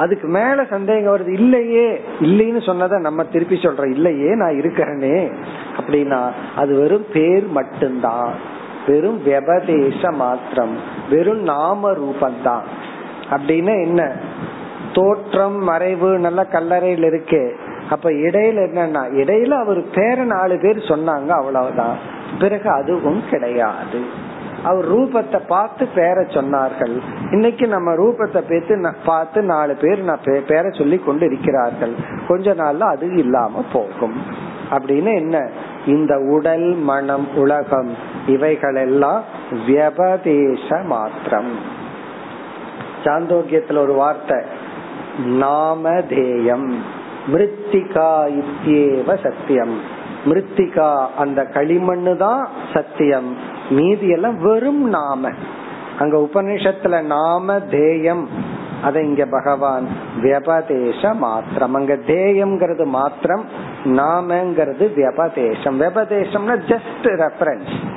[SPEAKER 1] அதுக்கு மேல சந்தேகம் வருது இல்லையே இல்லைன்னு சொன்னதை நம்ம திருப்பி சொல்றோம். இல்லையே நான் இருக்கிறேனே. அப்படின்னா அது வெறும் பேர் மட்டும்தான். வெறும் வெபதேச மாத்திரம். வெறும் நாம ரூபந்தான். அப்படின்னு என்ன? தோற்றம் மறைவு நல்ல கல்லறையில் இருக்கு. அப்ப இடையில என்னன்னா இடையில அவர் பேர நாலு பேர் சொன்னாங்க அவ்வளவுதான். பிறகு அதுவும் கிடையாது. அவர் ரூபத்தை பார்த்து பேர சொன்னார்கள். இன்னைக்கு நம்ம ரூபத்தை பேத்து பார்த்து நாலு பேர் நான் பேர சொல்லி கொண்டு இருக்கிறார்கள் கொஞ்ச நாள்ல அது இல்லாம போகும். அப்படின்னு என்ன? இந்த உடல் மனம் உலகம் இவைகளெல்லாம் வியபதேச மாத்திரம். சாந்தோக்கியத்துல ஒரு வார்த்தை. நாமதேயம். மிருத்திகா இத்தியேவ சத்தியம். மிருத்திகா அந்த களிமண்ணு தான் சத்தியம். மீதி எல்லாம் வெறும் நாம. அங்க உபநிஷத்துல நாம தேயம். அத இங்க பகவான் வியபதேச மாத்திரம். அங்க தேயம்ங்கிறது மாத்திரம் நாமங்கிறது வியபதேசம். வியபதேசம்னா just reference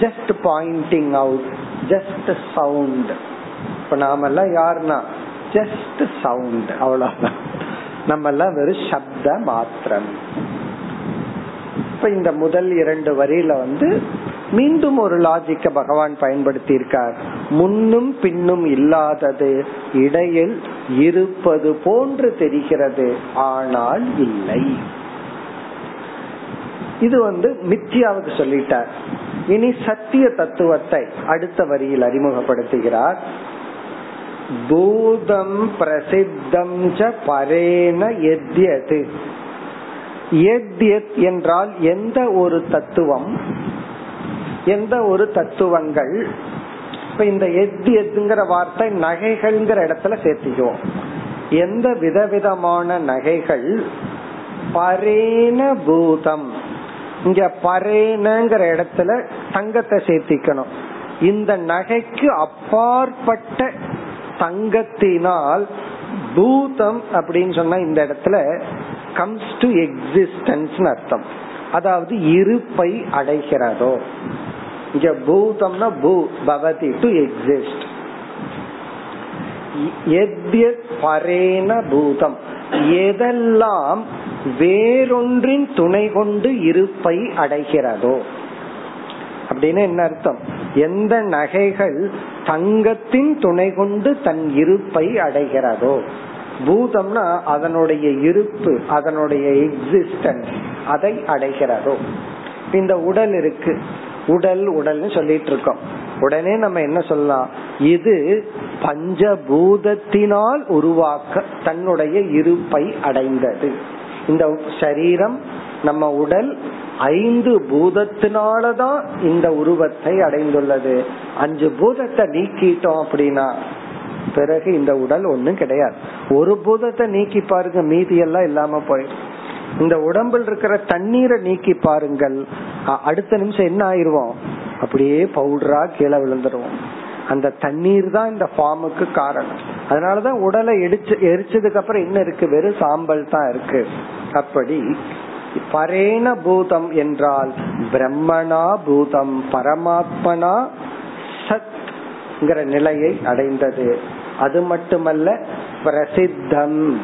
[SPEAKER 1] just pointing out just sound இப்ப நாமெல்லாம் யாருன்னா? ஜஸ்ட் சவுண்ட் அவ்வளவுதான். நம்ம எல்லாம் வெறும் சப்த மாத்திரம். இப்ப இந்த முதல் இரண்டு வரியில வந்து மீண்டும் ஒரு லாஜிக்க பகவான் பயன்படுத்தி இருக்கார் முன்னும் பின்னும் இல்லாதது இடையில் இருப்பது போன்று தெரிகிறது. ஆனால் இல்லை. இது வந்து மித்தியாவுக்கு சொல்லிட்டார். இனி சத்திய தத்துவத்தை அடுத்த வரியில் அறிமுகப்படுத்துகிறார். பூதம் பிரசித்தம் ச பரேன எத்யது. எத்யத் என்றால் எந்த ஒரு தத்துவம் எந்த ஒரு தத்துவங்கள் இப்ப இந்த எத் எத்துங்கிற வார்த்தை நகைகள்ங்கிற இடத்துல சேர்த்திக்குவோம். எந்த விதவிதமான நகைகள்? பரேன பூதம். இங்க பரேனங்கிற இடத்துல தங்கத்தை சேர்த்திக்கணும். இந்த நகைக்கு அப்பாற்பட்ட தங்கத்தினால் பூதம் அப்படின்னு சொன்னா இந்த இடத்துல கம்ஸ் டு எக்ஸிஸ்டன்ஸ் அர்த்தம். அதாவது இருப்பை அடைகிறதோ. இங்க பூதம்னா பூ பவதி டு எக்ஸிஸ்ட் பரேன பூதம். எதெல்லாம் வேறொன்றின் துணை கொண்டு இருப்பை அடைகிறதோ. அப்படின்னு என்ன அர்த்தம்? எந்த நகைகள் தங்கத்தின் துணை கொண்டு தன் இருப்பை அடைகிறதோ. பூதம்னா அதனுடைய இருப்பு அதனுடைய எக்ஸிஸ்டன்ஸ் அதை அடைகிறதோ. இந்த உடல் இருக்கு. உடல் உடல்னு சொல்லிட்டு இருக்கோம் உடனே நம்ம என்ன சொல்லலாம்? இது பஞ்சபூதத்தினால் உருவாக்க தன்னுடைய இருப்பை அடைந்தது. இந்த சரீரம் நம்ம உடல் ஐந்து பூதத்தினாலதான் இந்த உருவத்தை அடைந்துள்ளது. அஞ்சு பூதத்தை நீக்கிட்டோம் அப்படின்னா பிறகு இந்த உடல் ஒண்ணும் கிடையாது. ஒரு பூதத்தை நீக்கி பாருங்க மீதி எல்லாம் இல்லாம போயிடும். இந்த உடம்பில் இருக்கிற தண்ணீரை நீக்கி பாருங்கள். அடுத்த நிமிஷம் என்ன ஆயிருவோம்? அப்படியே பவுடரா கீழே விழுந்துருவோம். அந்த தண்ணீர் தான் இந்த ஃபார்முக்கு காரணம். அதனாலதான் உடலை எடிச்சு எரிச்சதுக்கு அப்புறம் என்ன இருக்கு? வெறும் சாம்பல் தான் இருக்கு. அப்படி பரேன பூதம் என்றால் பிரம்மனா பூதம் பரமாத்மனா சத்ங்கிற நிலையை அடைந்தது. அது மட்டுமல்ல பிரசித்தம்.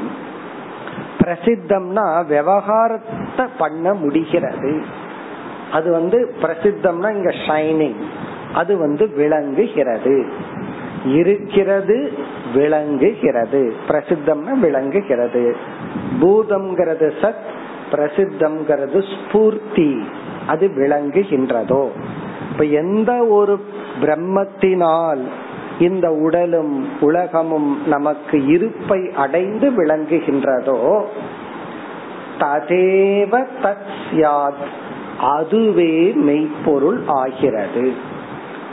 [SPEAKER 1] பிரசித்தம்னா விவகாரத்தை பண்ண முடிகிறது. அது வந்து பிரசித்தம்னா இங்க ஷைனிங் அது வந்து விளங்குகிறது. இருக்கிறது விளங்குகிறது. பிரசித்தம்னா விளங்குகிறது. பூதம்ங்கிறது சத் பிரசித்தம்ங்கிறது ஸ்பூர்த்தி. அது விளங்குகின்றதோ. இப்ப எந்த ஒரு பிரம்மத்தினால் இந்த உடலும் உலகமும் நமக்கு இருப்பை அடைந்து விளங்குகின்றதோ ததேவ தத் அதுவே மெய்ப்பொருள் ஆகிறது.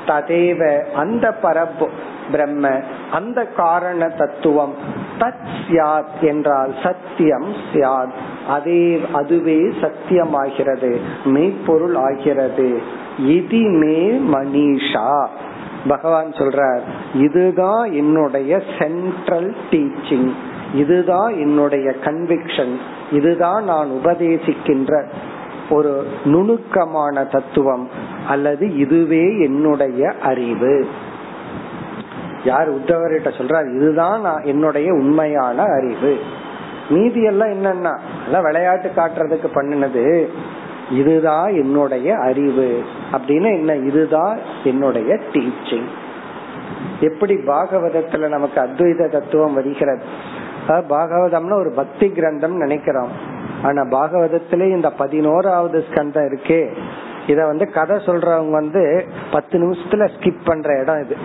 [SPEAKER 1] ததேவ அந்த பரப்பு பிரம்ம அந்த காரண தத்துவம் தத் சியாத் என்றால் சத்தியம் சியாத் அதே அதுவே சத்தியமாகிறது மெய்ப்பொருள் ஆகிறது. இதி மே மனிஷா. பகவான் சொல்றார் இதுதான் என்னுடைய சென்ட்ரல் டீச்சிங் இதுதான் என்னுடைய கன்விக்ஷன் இதுதான் நான் உபதேசிக்கின்ற ஒரு நுணுக்கமான தத்துவம் அல்லது இதுவே என்னுடைய அறிவு. யார் உத்தவர்கிட்ட சொல்றார் இதுதான் நான் என்னுடைய உண்மையான அறிவு. மீதி எல்லாம் என்னன்னா விளையாட்டு காட்டுறதுக்கு பண்ணினது இதுதான் என்னுடைய அறிவு. அப்படின்னு என்ன? இதுதான் என்னுடைய டீச்சிங் எப்படி பாகவதத்துல நமக்கு அத்வைத தத்துவம் வருகிறது? பாகவதம்னு ஒரு பக்தி கிரந்தம் நினைக்கிறோம். ஆனா பாகவதத்திலே இந்த பதினோராவது ஸ்கந்தம் இருக்கே. இத வந்து கதை சொல்றவங்க வந்து பத்து நிமிஷத்துல ஸ்கிப் பண்ற இடம் இது.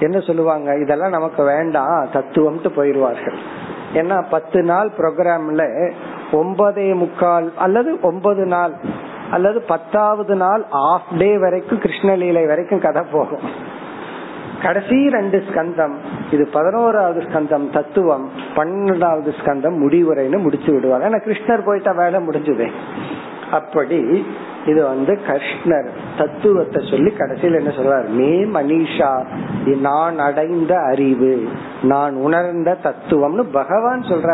[SPEAKER 1] என்ன சொல்லுவாங்க? இதெல்லாம் நமக்கு வேண்டாம். தத்துவம்ட்டு போயிருவார்கள் ஏன்னா பத்து நாள் ப்ரோக்ராம்ல ஒன்பதே முக்கால் அல்லது ஒன்பது நாள் அல்லது பத்தாவது நாள் ஆஃப் டே வரைக்கும் கிருஷ்ணலீலை வரைக்கும் கதை போகும். கடைசி ரெண்டு ஸ்கந்தம் இது பதினோராவது ஸ்கந்தம் தத்துவம் பன்னெண்டாவது ஸ்கந்தம் முடிவுரைன்னு முடிச்சு விடுவாங்க. ஏன்னா கிருஷ்ணர் போயிட்டா வேலை முடிஞ்சுது. அப்படி இது வந்து கிருஷ்ணர் தத்துவத்தை சொல்லி கடைசியில் என்ன சொல்றார்? மே மனிஷா நான் அடைந்த அறிவு நான் உணர்ந்த தத்துவம்னு பகவான் சொல்ற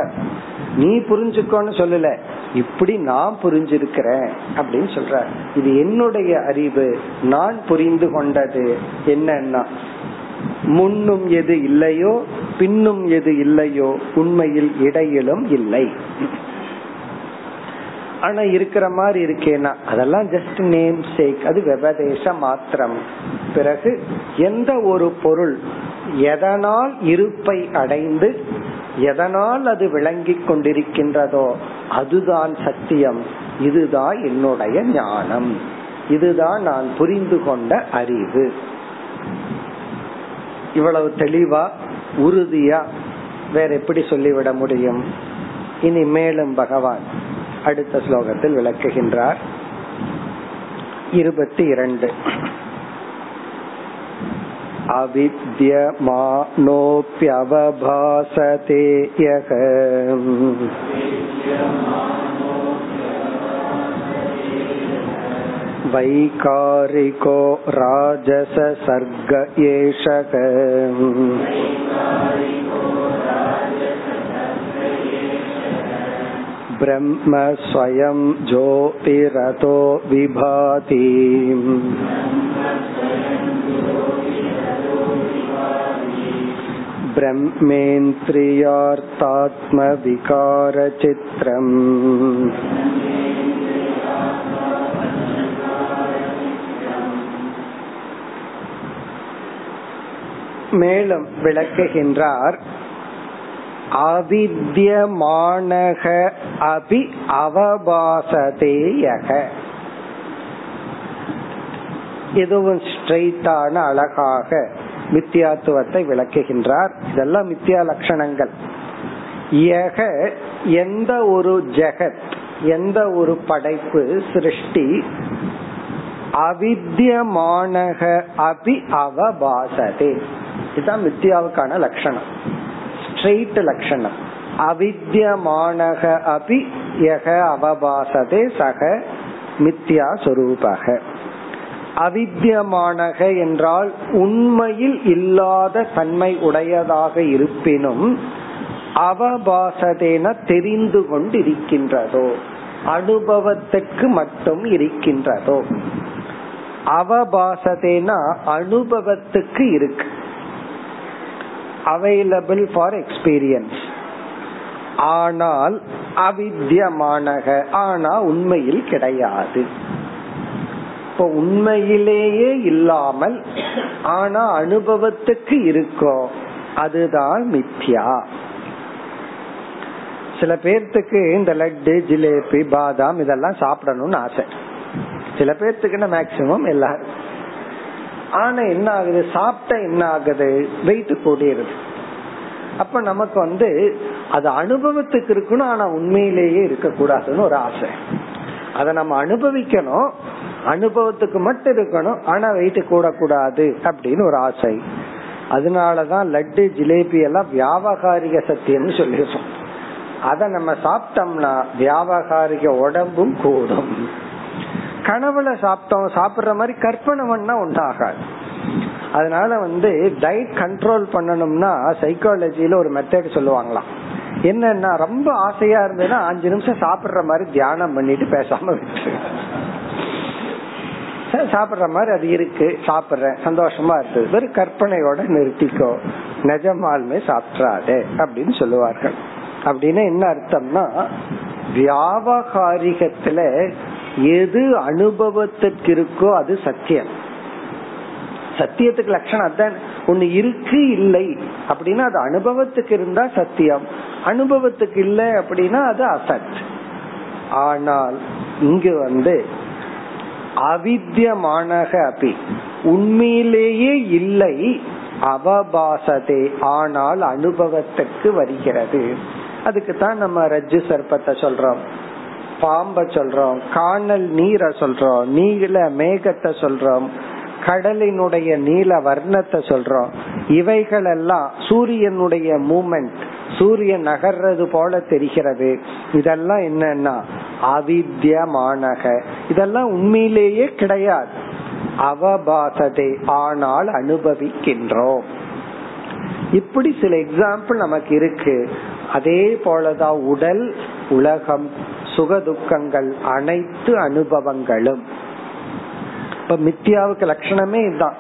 [SPEAKER 1] நீ புரிஞ்சுக்கோன்னு சொல்லல. இப்படி நான் புரிஞ்சிருக்கிறேன் அப்படின்னு சொல்ற இது என்னுடைய அறிவு நான் புரிந்து கொண்டது என்னன்னா முன்னும் எது இல்லையோ பின்னும் எது இல்லையோ உண்மையில் இடையிலும் இல்லை. ஆனா இருக்கிற மாதிரி இருக்கேனா? அதெல்லாம் ஜஸ்ட் நேம் சேக் அது விபதேச மாத்திரம். பிறகு எந்த ஒரு பொருள் எதனால் இருப்பை அடைந்து எதனால் அது விளங்கி கொண்டிருக்கின்றதோ அதுதான் சத்தியம். இதுதான் என்னுடைய ஞானம். இதுதான் நான் புரிந்து கொண்ட அறிவு. இவ்வளவு தெளிவா உறுதியா வேற எப்படி சொல்லிவிட முடியும்? இனி மேலும் பகவான். அடுத்த ஸ்லோகத்தில் விளக்குகின்றார் இருபத்தி இரண்டு अविद्यमानोऽप्यवभासते यः वैकारिको राजससर्ग एषः ब्रह्म स्वयं ज्योतिरतो विभाति ब्रह्मेन्द्रियार्थात्मविकारचित्रम् மேலும் விளக்குகின்றார் அவித்யமானக அபி அவபாசதேயக. இதுவும் ஸ்ட்ரெயிட்டான அழகாக மித்தியாத்துவத்தை விளக்குகின்றார். இதெல்லாம் மித்தியா லட்சணங்கள். யக எந்த ஒரு ஜெகத் எந்த ஒரு படைப்பு சிருஷ்டி அவித்யமானக அபி அவபாசதே. இதுதான் மித்தியாவுக்கான லட்சணம். ஸ்ட்ரெயிட் லட்சணம் அவித்யமானக அபி யக அவபாசதே சக மித்யா சொரூபக. அவித்யமானக என்றால் உண்மையில் இல்லாத தன்மை உடையதாக இருப்பினும் அவபாசதேன தெரிந்து கொண்டிருக்கின்றதோ அனுபவத்துக்கு மட்டும் இருக்கின்றதோ. அவபாசதேனா அனுபவத்துக்கு இருக்கு. அவைலபிள் ஃபார் எக்ஸ்பீரியன்ஸ் ஆனால் அவித்யமானக ஆனா உண்மையில் கிடையாது. இப்போ உண்மையிலேயே இல்லாமல் ஆனா அனுபவத்துக்கு இருக்கோ அதுதான் மித்யா. சில பேர்த்துக்கு இந்த லட்டு ஜிலேபி பாதாம் இதெல்லாம் சாப்பிடணும்னு ஆசை. சில பேர்த்துக்குன்னா மேக்சிமம் எல்லாரும். ஆனா என்ன ஆகுது? சாப்பிட்ட என்ன ஆகுது? வெயிட் கூடியிருது அப்ப நமக்கு வந்து அது அனுபவத்துக்கு இருக்கணும் ஆனா உண்மையிலேயே இருக்க கூடாதுன்னு ஒரு ஆசை. அத நம்ம அனுபவிக்கணும் அனுபவத்துக்கு மட்டும் இருக்கணும் ஆனா வெயிட் கூடக்கூடாது அப்படின்னு ஒரு ஆசை. அதனாலதான் லட்டு ஜிலேபி எல்லாம் வியாபகாரிக சத்தியம்னு சொல்லிடுறோம் அத நம்ம சாப்பிட்டோம்னா வியாபகாரிக உடம்பும் கூடும். கனவுல சாப்பிட்டோம் சாப்பிடுற மாதிரி கற்பனை பண்ணா உண்டாகாது. அதனால வந்து டயட் கண்ட்ரோல் பண்ணணும்னா சைக்காலஜில ஒரு மெத்தட் சொல்லுவாங்களாம். என்னன்னா ரொம்ப ஆசையா இருந்ததுன்னா அஞ்சு நிமிஷம் சாப்பிடுற மாதிரி தியானம் பண்ணிட்டு பேசாம விட்டு சாப்பிடுற மாதிரி அது இருக்கு சாப்பிடுறேன் சந்தோஷமா இருக்கு வெறும் கற்பனையோட நிறுத்திக்கோ. நிஜமாலுமே சாப்பிட்றாதே அப்படின்னு சொல்லுவார்கள். அப்படின்னு என்ன அர்த்தம்னா வியாபகாரிகத்துல எது அனுபவத்திற்கு இருக்கோ அது சத்தியம். சத்தியத்துக்கு லட்சணம் அதான். ஒண்ணு இருக்கு இல்லை. அப்படின்னா அது அனுபவத்துக்கு இருந்தா சத்தியம். அனுபவத்துக்கு இல்லை அப்படின்னா அது அசத். ஆனால் இங்கு வந்து அவித்தியமானக அப்படி உண்மையிலேயே இல்லை அவபாசதே. ஆனால் அனுபவத்துக்கு வருகிறது. அதுக்கு தான் நம்ம ரஜ்ஜு சர்ப்பத்தை சொல்றோம். பாம்ப சொல்றோம் காணல் நீரை சொல்றோம் நீல மேகத்தை சொல்றோம் கடலினுடைய நீல வர்ணத்தை சொல்றோம். இவைகள் எல்லாம் சூரியனுடைய மூமெண்ட் சூரியன் நகர்றது போல தெரிகிறது. இதெல்லாம் என்னன்னா அவித்தியமானக இதெல்லாம் உண்மையிலேயே கிடையாது. அவபாசதை ஆனால் அனுபவிக்கின்றோம். இப்படி சில எக்ஸாம்பிள் நமக்கு இருக்கு. அதே போலதான் உடல் உலகம் சுகதுக்கங்கள் அனைத்து அனுபவங்களும். இப்ப மித்தியாவுக்கு லட்சணமே இதுதான்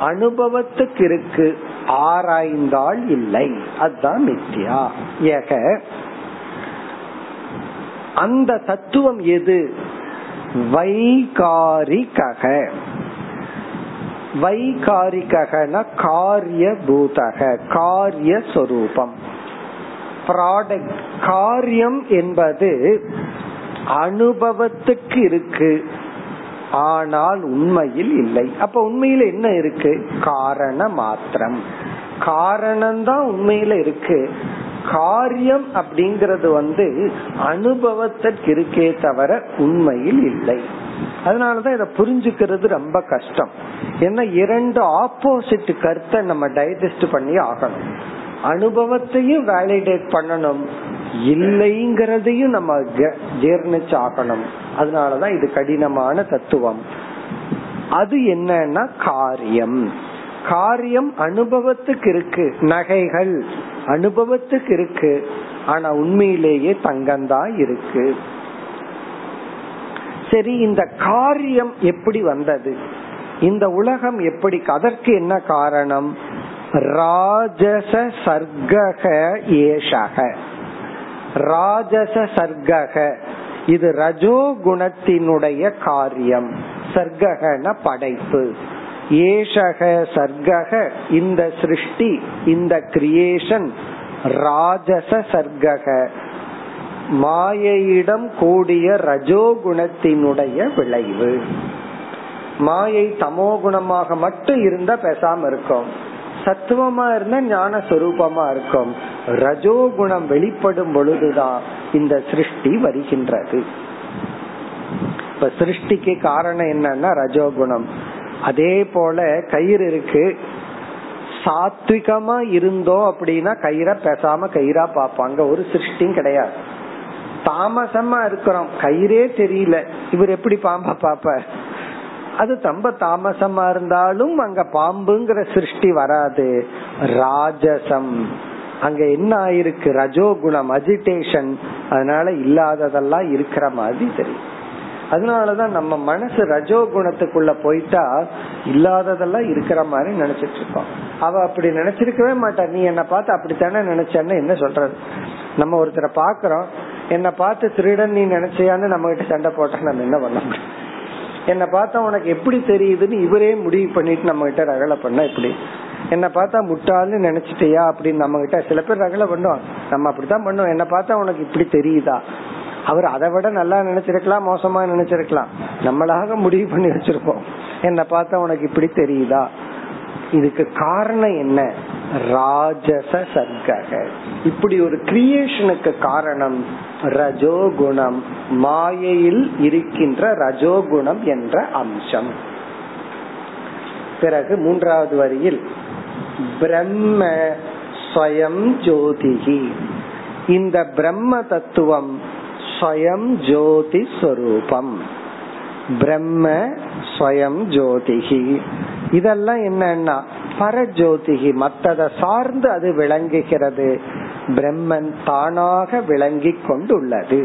[SPEAKER 1] அனுபவத்துக்கு இருக்கு ஆராய்ந்தால் இல்லை. அதுதான் மித்தியா ஏக அந்த தத்துவம் எது? வைகாரிகக. வைகாரிகன காரிய பூதக காரிய சொரூபம் ப்ராடக்ட் காரியம் என்பது அனுபவத்துக்கு இருக்கு. ஆனால் உண்மையில் இல்லை. அப்ப உண்மையில என்ன இருக்கு? காரண மாத்திரம். காரணம்தான் உண்மையில இருக்கு. காரியம் அப்படிங்கறது வந்து அனுபவத்திற்கு இருக்கே தவிர உண்மையில் இல்லை. அதனாலதான் இத புரிஞ்சுக்கிறது ரொம்ப கஷ்டம். ஏன்னா இரண்டு ஆப்போசிட் கருத்தை நம்ம டைஜஸ்ட் பண்ணி ஆகணும். அனுபவத்தையும் வேலிடேட் பண்ணணும். இல்லைங்கிறதையும் நம்ம ஜீர்ணிச்சு ஆகணும் அதனாலதான் இது கடினமான தத்துவம். அது என்னன்னா காரியம். காரியம் அனுபவத்துக்கு இருக்கு. நகைகள் அனுபவத்துக்கு இருக்கு. ஆனா உண்மையிலேயே தங்கம்தான் இருக்கு. சரி இந்த காரியம் எப்படி வந்தது? இந்த உலகம் எப்படி அதற்கு என்ன காரணம்? ராஜச சர்க்கக ஏஷக. ராஜச சர்க்கக. இது ரஜோ குணத்தினுடைய காரியம். சர்க்ககன படைப்பு. ஏஷக சர்க்கக இந்த சிருஷ்டி இந்த கிரியேஷன் ராஜச சர்க்கக. மாயையிடம் கூடிய ரஜோகுணத்தினுடைய விளைவு. மாயை தமோ குணமாக மட்டும் இருந்தா பேசாம இருக்கும். சத்துவமா இருந்தா ஞான சொரூபமா இருக்கும். ரஜோகுணம் வெளிப்படும் பொழுதுதான் இந்த சிருஷ்டி வருகின்றது. இப்ப சிருஷ்டிக்கு காரணம் என்னன்னா ரஜோகுணம். அதே போல கயிறு இருக்கு. சாத்விகமா இருந்தோம் அப்படின்னா கயிறை பேசாம கயிறா பாப்பாங்க ஒரு சிருஷ்டியும் கிடையாது. தாமசமா இருக்கிறோம். கயிறே தெரியல. இவர் எப்படி பாம்ப பாப்ப அது ரொம்ப தாமசமா இருந்தாலும் அங்க பாம்புங்கிற சிருஷ்டி வராது. ராஜசம். அங்க என்ன ஆயிருக்கு? ரஜோகுணம் அஜிடேஷன் அதனால இல்லாததெல்லாம் இருக்கிற மாதிரி தெரியும். அதனாலதான் நம்ம மனசு ரஜோ குணத்துக்குள்ள போயிட்டா இல்லாததெல்லாம் இருக்கிற மாதிரி நினைச்சிட்டு இருக்கோம். அவ அப்படி நினைச்சிருக்கவே மாட்டா. நீ என்ன பார்த்து அப்படித்தானே நினைச்சேன்னு என்ன சொல்றது? நம்ம ஒருத்தரை பாக்குறோம் என்ன பார்த்து திருடன் நீ நினைச்சியான்னு நம்ம கிட்ட சண்டை போட்டா நம்ம என்ன பண்ண முடியும்? என்ன பார்த்தா உனக்கு எப்படி தெரியுதுன்னு இவரே முடிவு பண்ணிட்டு நம்ம கிட்ட ரகலை பண்ண எப்படி? என்ன பார்த்தா முட்டாள்னு நினைச்சிட்டியா அப்படின்னு நம்ம கிட்ட சில பேர் ரகலை பண்ணுவாங்க. நம்ம அப்படித்தான் பண்ணுவோம். என்ன பார்த்தா உனக்கு இப்படி தெரியுதா? அவர் அதை விட நல்லா நினைச்சிருக்கலாம் மோசமா நினைச்சிருக்கலாம். நம்மளாக முடிவு பண்ணி வச்சிருப்போம். என்ன பார்த்தா உனக்கு இப்படி தெரியுதா? இதுக்கு காரணம் என்ன? ராஜச சர்க்கக. இப்படி ஒரு கிரியேஷனுக்கு காரணம் ரஜோகுணம். மாயையில் இருக்கின்ற ரஜோகுணம் என்ற அம்சம். பிறகு மூன்றாவது வரியில் பிரம்ம ஸ்வயம் ஜோதிகி. இந்த பிரம்ம தத்துவம் ஸ்வயம் ஜோதி ஸ்வரூபம். பிரம்ம ஸ்வயம் ஜோதிகி. இதெல்லாம் என்னன்னா பரஜோதிகி மத்ததை சார்ந்து அது விளங்குகிறது. பிரம்மன் தானாக விளங்கி கொண்டுள்ளது.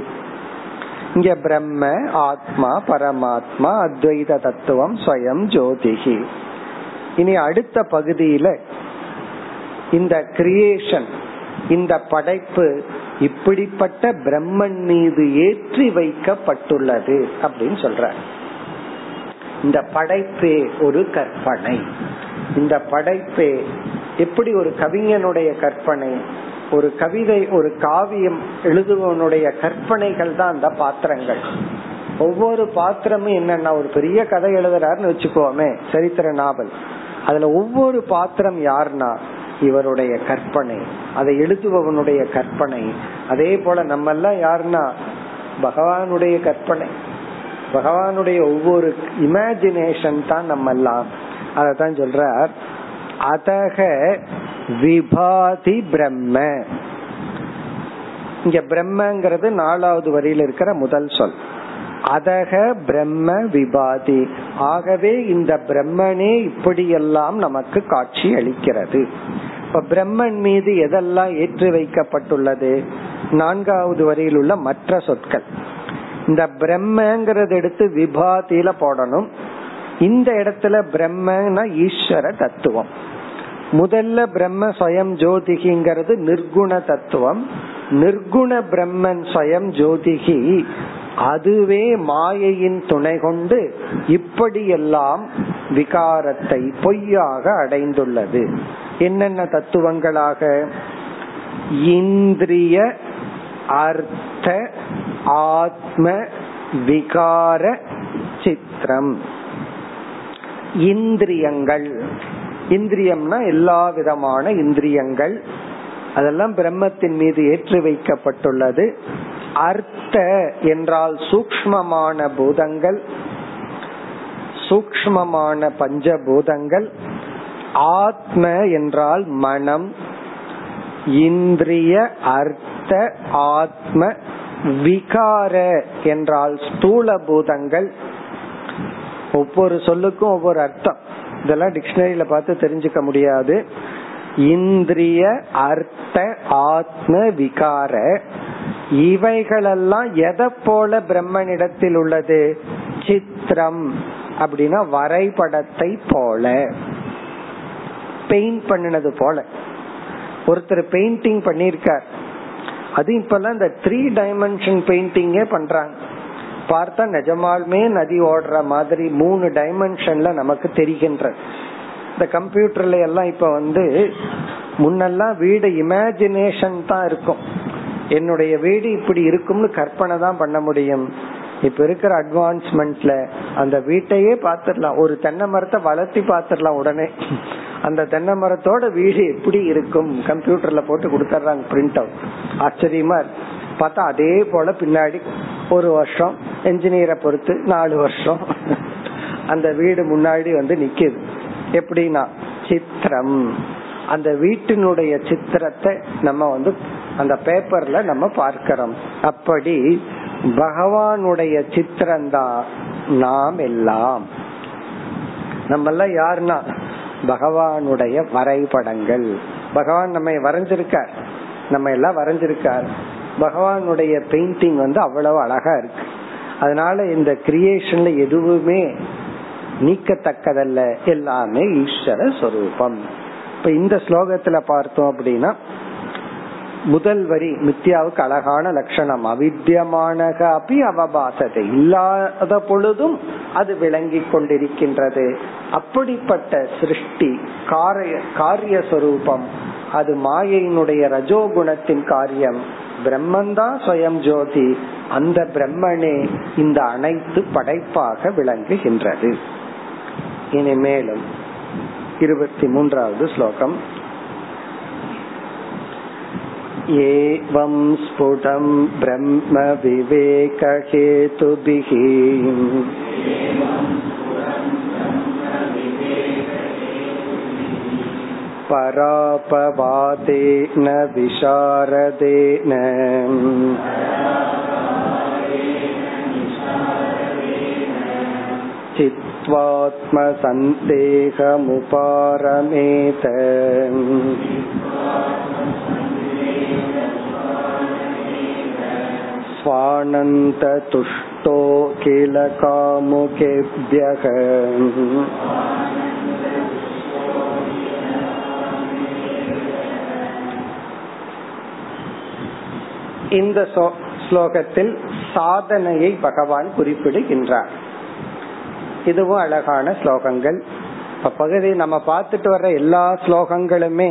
[SPEAKER 1] இங்க பிரம்ம ஆத்மா பரமாத்மா அத்வைத தத்துவம் ஸ்வயம் ஜோதிகி. இனி அடுத்த பகுதியில இந்த கிரியேஷன் இந்த படைப்பு இப்படிப்பட்ட பிரம்மன் மீது ஏற்றி வைக்கப்பட்டுள்ளது அப்படின்னு சொல்ற இந்த படைப்பே ஒரு கற்பனை. இந்த படைப்பே எப்படி ஒரு கவிஞனுடைய கற்பனை ஒரு கவிதை ஒரு காவியம் எழுதுவனுடைய கற்பனைகள் தான் அந்த பாத்திரங்கள். ஒவ்வொரு பாத்திரமும் என்னன்னா ஒரு பெரிய கதை எழுதுறாருன்னு வச்சுக்கோமே சரித்திர நாவல். அதுல ஒவ்வொரு பாத்திரம் யாருன்னா இவருடைய கற்பனை அதை எழுதுபவனுடைய கற்பனை. அதே போல நம்ம எல்லாம் யாருன்னா பகவானுடைய கற்பனை. பகவானுடைய ஒவ்வொரு இமேஜினேஷன் தான் நம்ம எல்லாம் அதான் சொல்றார். அதக விபாதி பிரம்ம. இங்க பிரம்மங்கிறது நாலாவது வரியில இருக்கிற முதல் சொல். அதக பிரம்ம விபாதி. ஆகவே இந்த பிரம்மனே இப்படியெல்லாம் நமக்கு காட்சி அளிக்கிறது. இப்ப பிரம்மன் மீது எதெல்லாம் ஏற்றி வைக்கப்பட்டுள்ளது? நான்காவது வரியில் உள்ள மற்ற சொற்கள். இந்த பிரம்மங்கிறது எடுத்து விபாதியில போடணும். இந்த இடத்துல பிரம்மனா ஈஸ்வர தத்துவம். முதல்ல பிரம்ம சுயம் ஜோதிகிங்கிறது நிர்குண தத்துவம். நிர்குண பிரம்மன் சுயம் ஜோதிகி. அதுவே மாயையின் துணை கொண்டு இப்படியெல்லாம் விகாரத்தை பொய்யாக அடைந்துள்ளது. என்னென்ன தத்துவங்களாக? இந்திரிய அர்த்த ஆத்ம விகார சித்திரம் இந்திரியங்கள். இந்திரியம்னா எல்லா விதமான இந்திரியங்கள். அதெல்லாம் பிரம்மத்தின் மீது ஏற்றி வைக்கப்பட்டுள்ளது. அர்த்த என்றால் சூக்மமான பூதங்கள். சூக்மமான பஞ்சபூதங்கள். ஆத்ம என்றால் மனம். இந்திரிய அர்த்த ஆத்ம விகார என்றால் ஸ்தூல பூதங்கள். ஒவ்வொரு சொல்லுக்கும் ஒவ்வொரு அர்த்தம். இதெல்லாம் டிக்ஷனரியில பார்த்து தெரிஞ்சுக்க முடியாது. இந்திரிய அர்த்த ஆத்ம விகார. இவைகளெல்லாம் எதை போல பிரம்மனிடத்தில் உள்ளது? சித்திரம் அப்படின்னா வரைபடத்தை போல. பெயிண்ட் பண்ணினது போல. ஒருத்தர் பெயிண்டிங் பண்ணிருக்கார் அது இப்பெல்லாம் இந்த த்ரீ டைமென்ஷன் பெயிண்டிங்கே பண்றாங்க. பார்த்தா நிஜமாலுமே நதி ஓடுற மாதிரி மூணு டைமென்ஷன்ல நமக்கு தெரிகின்ற. இந்த கம்ப்யூட்டர்ல எல்லாம் இப்ப வந்து முன்னெல்லாம் வீடு இமேஜினேஷன் தான் இருக்கும். என்னுடைய வீடு இப்படி இருக்கும்னு கற்பனை தான் பண்ண முடியும். இப்ப இருக்கிற அட்வான்ஸ்மெண்ட்ல அந்த வீட்டையே பாத்துடலாம் ஒரு தென்னை மரத்தை வளர்த்தி பாத்துடலாம் உடனே. அந்த தென்னை மரத்தோட வீடு எப்படி இருக்கும்? கம்ப்யூட்டர்ல போட்டு கொடுத்துறாங்க பிரிண்ட் அவுட் ஆச்சரியமா இருக்கு. பார்த்தா அதே போல பின்னாடி ஒரு வருஷம் என்ஜினியரை பொறுத்து நாலு வருஷம். அந்த வீடு முன்னாடி வந்து நிக்குது. எப்படின்னா சித்திரம். அந்த வீட்டினுடைய சித்திரத்தை நம்ம வந்து அந்த பேப்பர்ல நம்ம பார்க்கிறோம். அப்படி பகவானுடைய சித்திரம் தான் நாம் எல்லாம். நம்ம எல்லாம் யாருன்னா பகவானுடைய வரைபடங்கள் பகவான் நம்ம வரைஞ்சிருக்கார். நம்ம எல்லாம் வரைஞ்சிருக்கார். பகவானுடைய பெயிண்டிங் வந்து அவ்வளவு அழகா இருக்கு. அதனால இந்த கிரியேஷன்ல எதுவுமே நீக்கத்தக்கதல்ல. எல்லாமே ஈஸ்வர சொரூபம். இப்ப இந்த ஸ்லோகத்துல பார்த்தோம் அப்படின்னா முதல் வரி மித்யாவுக்கு அழகான லட்சணம். அவித்தியமானக அபி அவபாசதை இல்லாத பொழுதும் அது விளங்கி கொண்டிருக்கின்றது. அப்படிப்பட்ட சிருஷ்டி காரிய காரிய சொரூபம் அது மாயையினுடைய ரஜோகுணத்தின் காரியம். பிரம்மந்தான் சுயம் ஜோதி. அந்த பிரம்மனே இந்த அனைத்து படைப்பாக விளங்குகின்றது. இனி மேலும் இருபத்தி மூன்றாவது ஸ்லோகம். एवं स्फुटं ब्रह्म विवेकहेतुभिः परापवादेन विशारदेन चित्त्वात्मसन्देहमुपारमेत स्वानन्ततुष्टो किल कामुकेभ्यः இந்த ஸ்லோகத்தில் சாதனையை பகவான் குறிப்பிடுகின்றார் இதுவும் அழகான ஸ்லோகங்கள் பகுதி நம்ம பார்த்துட்டு வர்ற எல்லா ஸ்லோகங்களுமே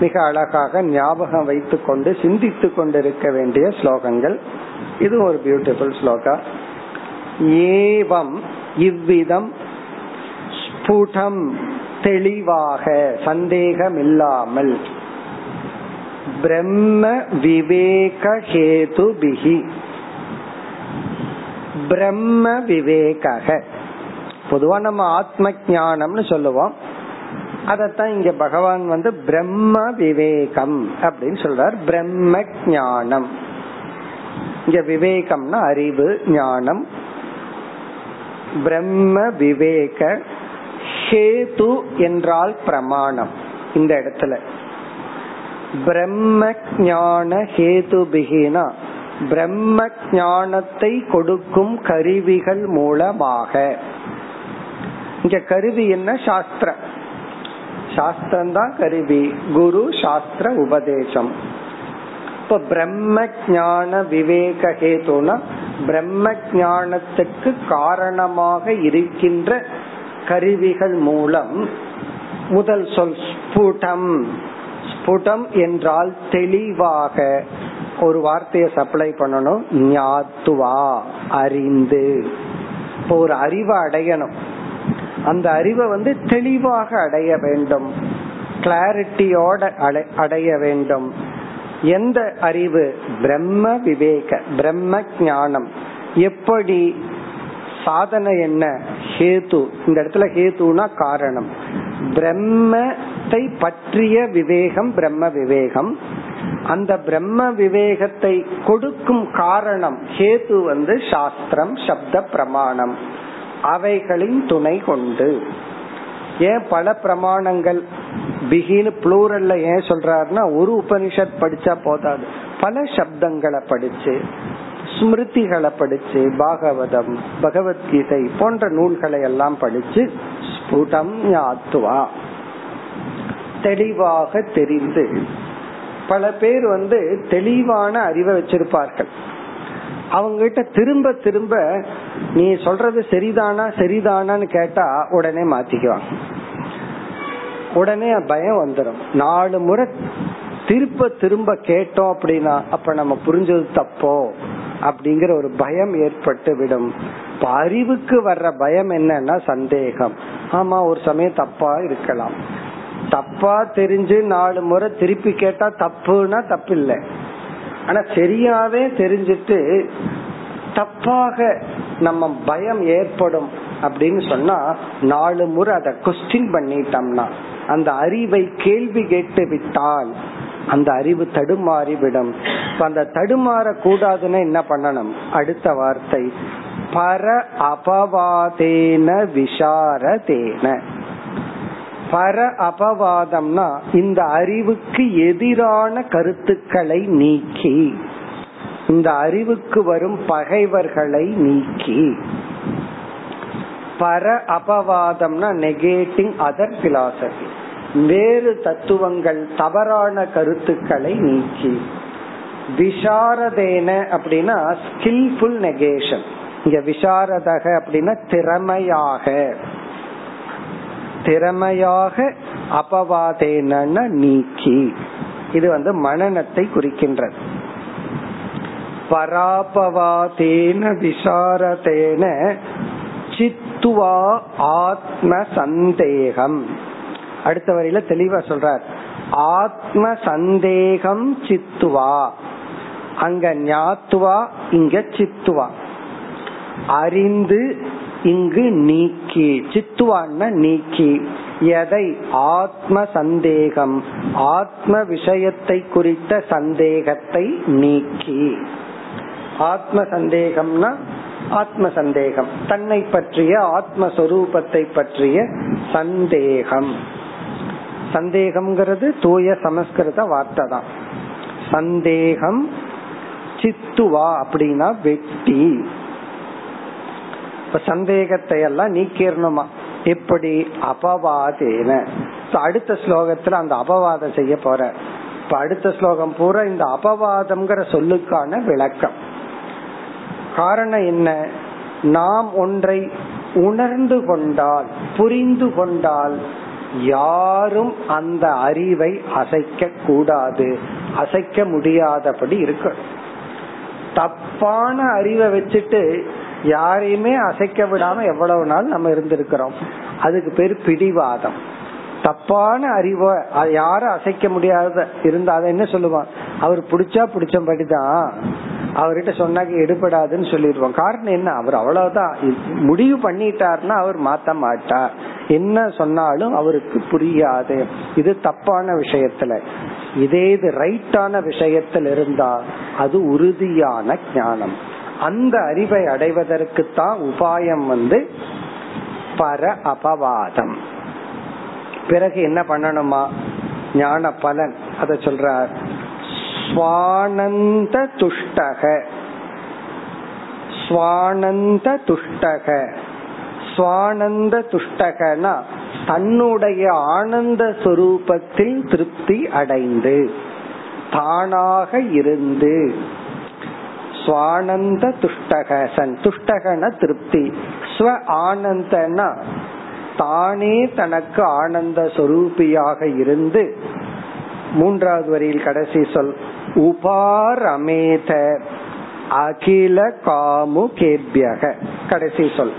[SPEAKER 1] மிக அழகாக ஞாபகம் வைத்துக் கொண்டு சிந்தித்து கொண்டிருக்க வேண்டிய ஸ்லோகங்கள். இது ஒரு பியூட்டிஃபுல் ஸ்லோகா ஏவம் இவ்விதம் ஸ்புடம் தெளிவாக சந்தேகமில்லாமல். பிரம்ம விவேக ஹேது பிகி பிரம்ம விவேக பொதுவா நம்ம ஆத்ம ஞானம்னு சொல்லுவோம். அதத்தான் இங்க பகவான் வந்து பிரம்ம விவேகம் அப்படின்னு சொல்றார். பிரம்ம ஞானம். இங்க விவேகம்னா அறிவு ஞானம். பிரம்ம விவேக ஹேது என்றால் பிரமாணம் இந்த இடத்துல. பிரம்ம ஞான ஹேது பிகினா பிரம்ம ஞானத்தை கொடுக்கும் கருவிகள் மூலமாக. இங்க கருவி என்ன? சாஸ்திரம். சாஸ்திரம் தான் கருவி குரு சாஸ்திர உபதேசம். இப்ப பிரம்ம ஜான விவேக ஹேதுனா பிரம்ம ஜானத்துக்கு காரணமாக இருக்கின்ற கருவிகள் மூலம் முதல் சொல் ஸ்புடம். ஸ்புடம் என்றால் தெளிவாக. ஒரு வார்த்தையை சப்ளை பண்ணணும். ஞாத்துவா அறிந்து. இப்போ ஒரு அறிவை அடையணும். அந்த அறிவை வந்து தெளிவாக அடைய வேண்டும். கிளாரிட்டியோட அடைய வேண்டும். எந்த அறிவு? பிரம்ம விவேக பிரம்ம ஞானம். எப்படி? சாதனை என்ன? ஹேது இந்த இடத்துல ஹேதுனா காரணம். பிரம்மத்தை பற்றிய விவேகம் பிரம்ம விவேகம். அந்த பிரம்ம விவேகத்தை கொடுக்கும் காரணம் ஹேது வந்து சாஸ்திரம் சப்த பிரமாணம். அவைகளின் துணை கொண்டு. ஏன் பல பிரமாணங்கள் பிகின்னு புளூரல்ல ஏன் சொல்றாருன்னா ஒரு உபனிஷத் படிச்சா போதாது. பல சப்தங்களை படிச்சு ஸ்மிருதிகளை படிச்சு பாகவதம் பகவத்கீதை போன்ற நூல்களை எல்லாம் படிச்சு ஸ்புடம் யாத்துவா தெளிவாக தெரிந்து. பல பேர் வந்து தெளிவான அறிவை வச்சிருப்பார்கள். அவங்க கிட்ட திரும்ப திரும்ப நீ சொல்றது சரிதானா சரிதானான்னு கேட்டா உடனே மாத்திக்குவாங்க. உடனே பயம் வந்துடும் நாலு முறை திரும்ப திரும்ப கேட்டோம் அப்படின்னா அப்ப நம்ம புரிஞ்சது தப்போ? அப்படிங்கிற ஒரு பயம் ஏற்பட்டு விடும். இப்ப அறிவுக்கு வர்ற பயம் என்னன்னா சந்தேகம். ஆமா ஒரு சமயம் தப்பா இருக்கலாம். தப்பா தெரிஞ்சு நாலு முறை திருப்பி கேட்டா தப்புனா தப்பு இல்லை ஆனா சரியாவே தெரிஞ்சிட்டு தப்பாக நம்ம பயம் ஏற்படும் அப்படின்னு சொன்னா நாலு முறை அதை கொஸ்டின் பண்ணிட்டோம்னா அந்த அறிவை கேள்வி கேட்டு விட்டால் அந்த அறிவு தடுமாறிவிடும். அந்த தடுமாற கூடாதுன்னு என்ன பண்ணணும்? அடுத்த வார்த்தை பர அபவாதேன விசாரதேன. பர அபவாதம்னா இந்த அறிவுக்கு எதிரான கருத்துக்களை நீக்கி. இந்த அறிவுக்கு வரும் பகைவர்களை நீக்கி. பர அபவாதம்னா நெகேட்டிங் அதர் பிலாசபி வேறு தத்துவங்கள் தவறான கருத்துக்களை நீக்கி. விசாரதேன அப்படின்னா ஸ்கில்ஃபுல் நெகேஷன் இங்க விசாரதக அப்படின்னா திறமையாக. திறமையாக அபவாதேன நீக்கி. இது வந்து மனநத்தை குறிக்கின்றது. பராபவாதேன விசாரதேன சித்துவா ஆத்ம சந்தேகம் அடுத்த வரையில தெளிவா சொல்றார். ஆத்ம சந்தேகம் சித்துவா. அங்க ஞாத்துவா இங்க சித்துவா. அறிந்து இங்கு நீக்கி சித்துவான்னா நீக்கி. எதை? ஆத்ம சந்தேகம் ஆத்ம விஷயத்தை குறித்த சந்தேகத்தை நீக்கி. ஆத்ம சந்தேகம்னா ஆத்ம சந்தேகம் தன்னை பற்றிய ஆத்மஸ்வரூபத்தை பற்றிய சந்தேகம். சந்தேகம்ங்கிறது தூய சமஸ்கிருத வார்த்தை தான். சந்தேகம் சித்துவா அப்படின்னா வெட்டி. இப்ப சந்தேகத்தை எல்லாம் நீக்கிடணுமா எப்படி அபவாதேன அடுத்த ஸ்லோகத்துல அந்த அபவாதம் செய்ய போற. இப்ப அடுத்த ஸ்லோகம் பூரா இந்த அபவாதம்ங்கிற சொல்லுக்கான விளக்கம். காரணம் என்ன? நாம் ஒன்றை உணர்ந்து கொண்டால் புரிந்து கொண்டால் யாரும் அந்த அறிவை அசைக்க கூடாது. அசைக்க முடியாதபடி இருக்கணும். தப்பான அறிவை வச்சுட்டு யாரையுமே அசைக்க விடாம எவ்வளவு நாள் நம்ம இருந்திருக்கிறோம். அதுக்கு பேர் பிடிவாதம். தப்பான அறிவை யாரும் அசைக்க முடியாத இருந்தா அதை என்ன சொல்லுவான்? அவர் பிடிச்சா பிடிச்சபடிதான். அவர்கிட்ட சொன்னாக்க எடுபடாதுன்னு சொல்லிடுவோம் காரணம் என்ன? அவர் அவ்வளவுதான். முடிவு பண்ணிட்டாருன்னா அவர் மாத்த மாட்டார். என்ன சொன்னாலும் அவருக்கு புரியாது. இது தப்பான விஷயத்துல. இதே இது ரைட்டான விஷயத்தில் இருந்தா அது உறுதியான ஞானம். அந்த அறிவை அடைவதற்கு தான் உபாயம் வந்து பர அபவாதம். பிறகு என்ன பண்ணணுமா? ஞான பலன் அத சொல்றார். ஸ்வானந்த துஷ்டக. ஸ்வானந்த துஷ்டக. ஸ்வானந்த துஷ்டகனா தன்னுடைய ஆனந்த சுரூபத்தில் திருப்தி அடைந்து தானாக இருந்து ஸ்வானந்த துஷ்டக சன் துஷ்டகன திருப்தி. ஸ்வ ஆனந்தனா தானே தனக்கு ஆனந்த சொரூபியாக இருந்து மூன்றாவது வரியில் கடைசி சொல் உபாரமேத அகில காமு கேபியக. கடைசி சொல்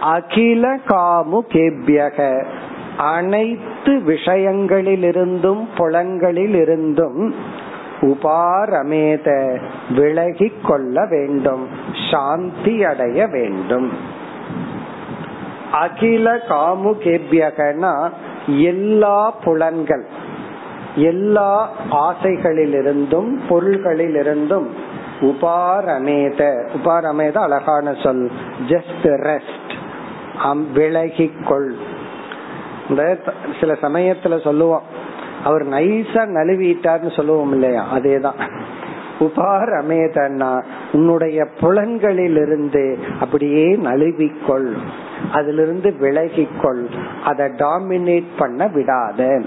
[SPEAKER 1] அகில காமு கேபியக. அனைத்து விஷயங்களிலிருந்தும் புலங்களில் இருந்தும் உபாரமேத விலகி கொள்ள வேண்டும் சாந்தி அடைய வேண்டும். அகில காமுகேபியகனா எல்லா புலன்கள் எல்லா ஆசைகளிலிருந்தும் பொருள்களிலிருந்தும் உபாரமேத உபாரமேத அழகான சொல் ஜஸ்ட் ரெஸ்ட் விலகிக்கொள் இந்த சில சமயத்துல சொல்லுவோம் அவர் நைஸா நழுவிட்டார்னு சொல்லுவோம் இல்லையா? அதேதான். உபார் அமேதன்னா உன்னுடைய புலன்களிலிருந்து அப்படியே நழுவிக்கொள். அதிலிருந்து விலகிக்கொள். அதை டாமினேட் பண்ண விடாத.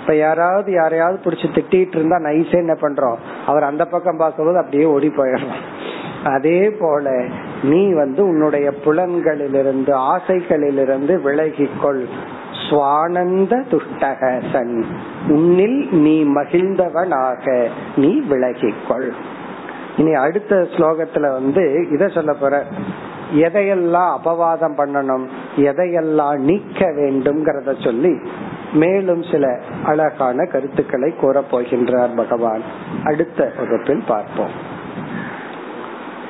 [SPEAKER 1] இப்ப யாராவது யாரையாவது புடிச்சு திட்டிட்டு இருந்தா நைஸே என்ன பண்றோம்? அவர் அந்த பக்கம் பார்க்கும்போது அப்படியே ஓடி போயிடுறோம் அதே போல நீ வந்து உன்னுடைய புலன்களிலிருந்து ஆசைகளிலிருந்து விலகிக்கொள். சுவானந்த துஷ்டக சன் உன்னில் நீ மகிழ்ந்தவனாக நீ விலகிக்கொள். இனி அடுத்த ஸ்லோகத்துல வந்து இத சொல்ல போற. எதையெல்லாம் அபவாதம் பண்ணணும் எதையெல்லாம் நீக்க வேண்டும்ங்கிறத சொல்லி மேலும் சில அழகான கருத்துக்களை கூறப் போகின்றார் பகவான். அடுத்த வகுப்பில் பார்ப்போம்.